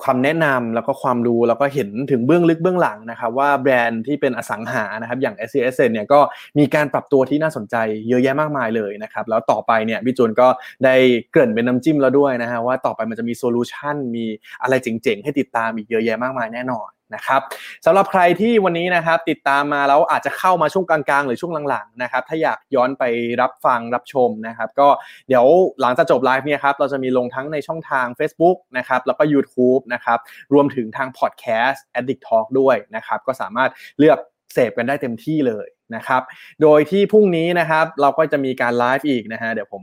ความแนะนำแล้วก็ความรู้แล้วก็เห็นถึงเบื้องลึกเบื้องหลังนะครับว่าแบรนด์ที่เป็นอสังหานะครับอย่าง s c s เนี่ยก็มีการปรับตัวที่น่าสนใจเยอะแยะมากมายเลยนะครับแล้วต่อไปเนี่ยพี่จูนก็ได้เกริ่นเป็นน้ำจิ้มแล้วด้วยนะฮะว่าต่อไปมันจะมี solution มีอะไรเจ๋งๆ ให้ติดตามอีกเยอะแยะมากมายแน่นอน นะครับสำหรับใครที่วันนี้นะครับติดตามมาแล้วอาจจะเข้ามาช่วงกลางๆ หรือช่วงหลังๆนะครับถ้าอยากย้อนไปรับฟังรับชมนะครับก็เดี๋ยวหลังจากจบไลฟ์เนี่ยครับเราจะมีลงทั้งในช่องทาง Facebook นะครับแล้วก็ YouTube นะครับรวมถึงทางพอดแคสต์ Addict Talk ด้วยนะครับก็สามารถเลือกเสพกันได้เต็มที่เลยนะครับ โดยที่พรุ่งนี้นะครับเราก็จะมีการไลฟ์อีกนะฮะเดี๋ยวผม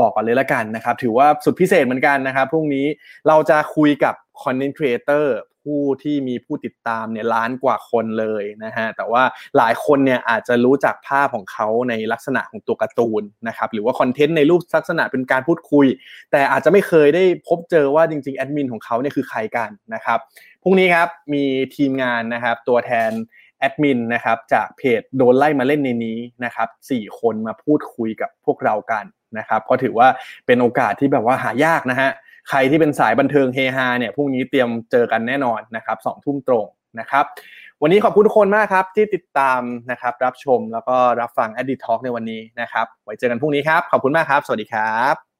บอกก่อนเลยละกันนะครับ ถือว่าสุดพิเศษเหมือนกันนะครับ พรุ่งนี้เราจะคุยกับ Content Creator ผู้ที่มีผู้ติดตามเนี่ยล้านกว่าคนเลยนะฮะแต่ว่าหลายคนเนี่ยอาจจะรู้จักภาพของเขาในลักษณะของตัวการ์ตูนนะครับหรือว่าคอนเทนต์ในรูปลักษณะเป็นการพูดคุย แต่อาจจะไม่เคยได้พบเจอว่าจริงๆแอดมินของเขาเนี่ยคือใครกันนะครับพรุ่งนี้ครับมีทีมงานนะครับตัวแทนแอดมินนะครับจากเพจโดนไล่มาเล่นในนี้นะครับสี่คนมาพูดคุยกับพวกเรากันนะครับเพราะถือว่าเป็นโอกาสที่แบบว่าหายากนะฮะ ใครที่เป็นสายบันเทิงเฮฮาเนี่ยพรุ่งนี้เตรียมเจอกันแน่นอนนะครับสองทุ่มตรงนะครับวันนี้ขอบคุณทุกคนมากครับ ที่ติดตามนะครับรับชมแล้วก็รับฟัง Edit Talk ในวันนี้นะครับไว้เจอกันพรุ่งนี้ครับ ขอบคุณมากครับ สวัสดีครับ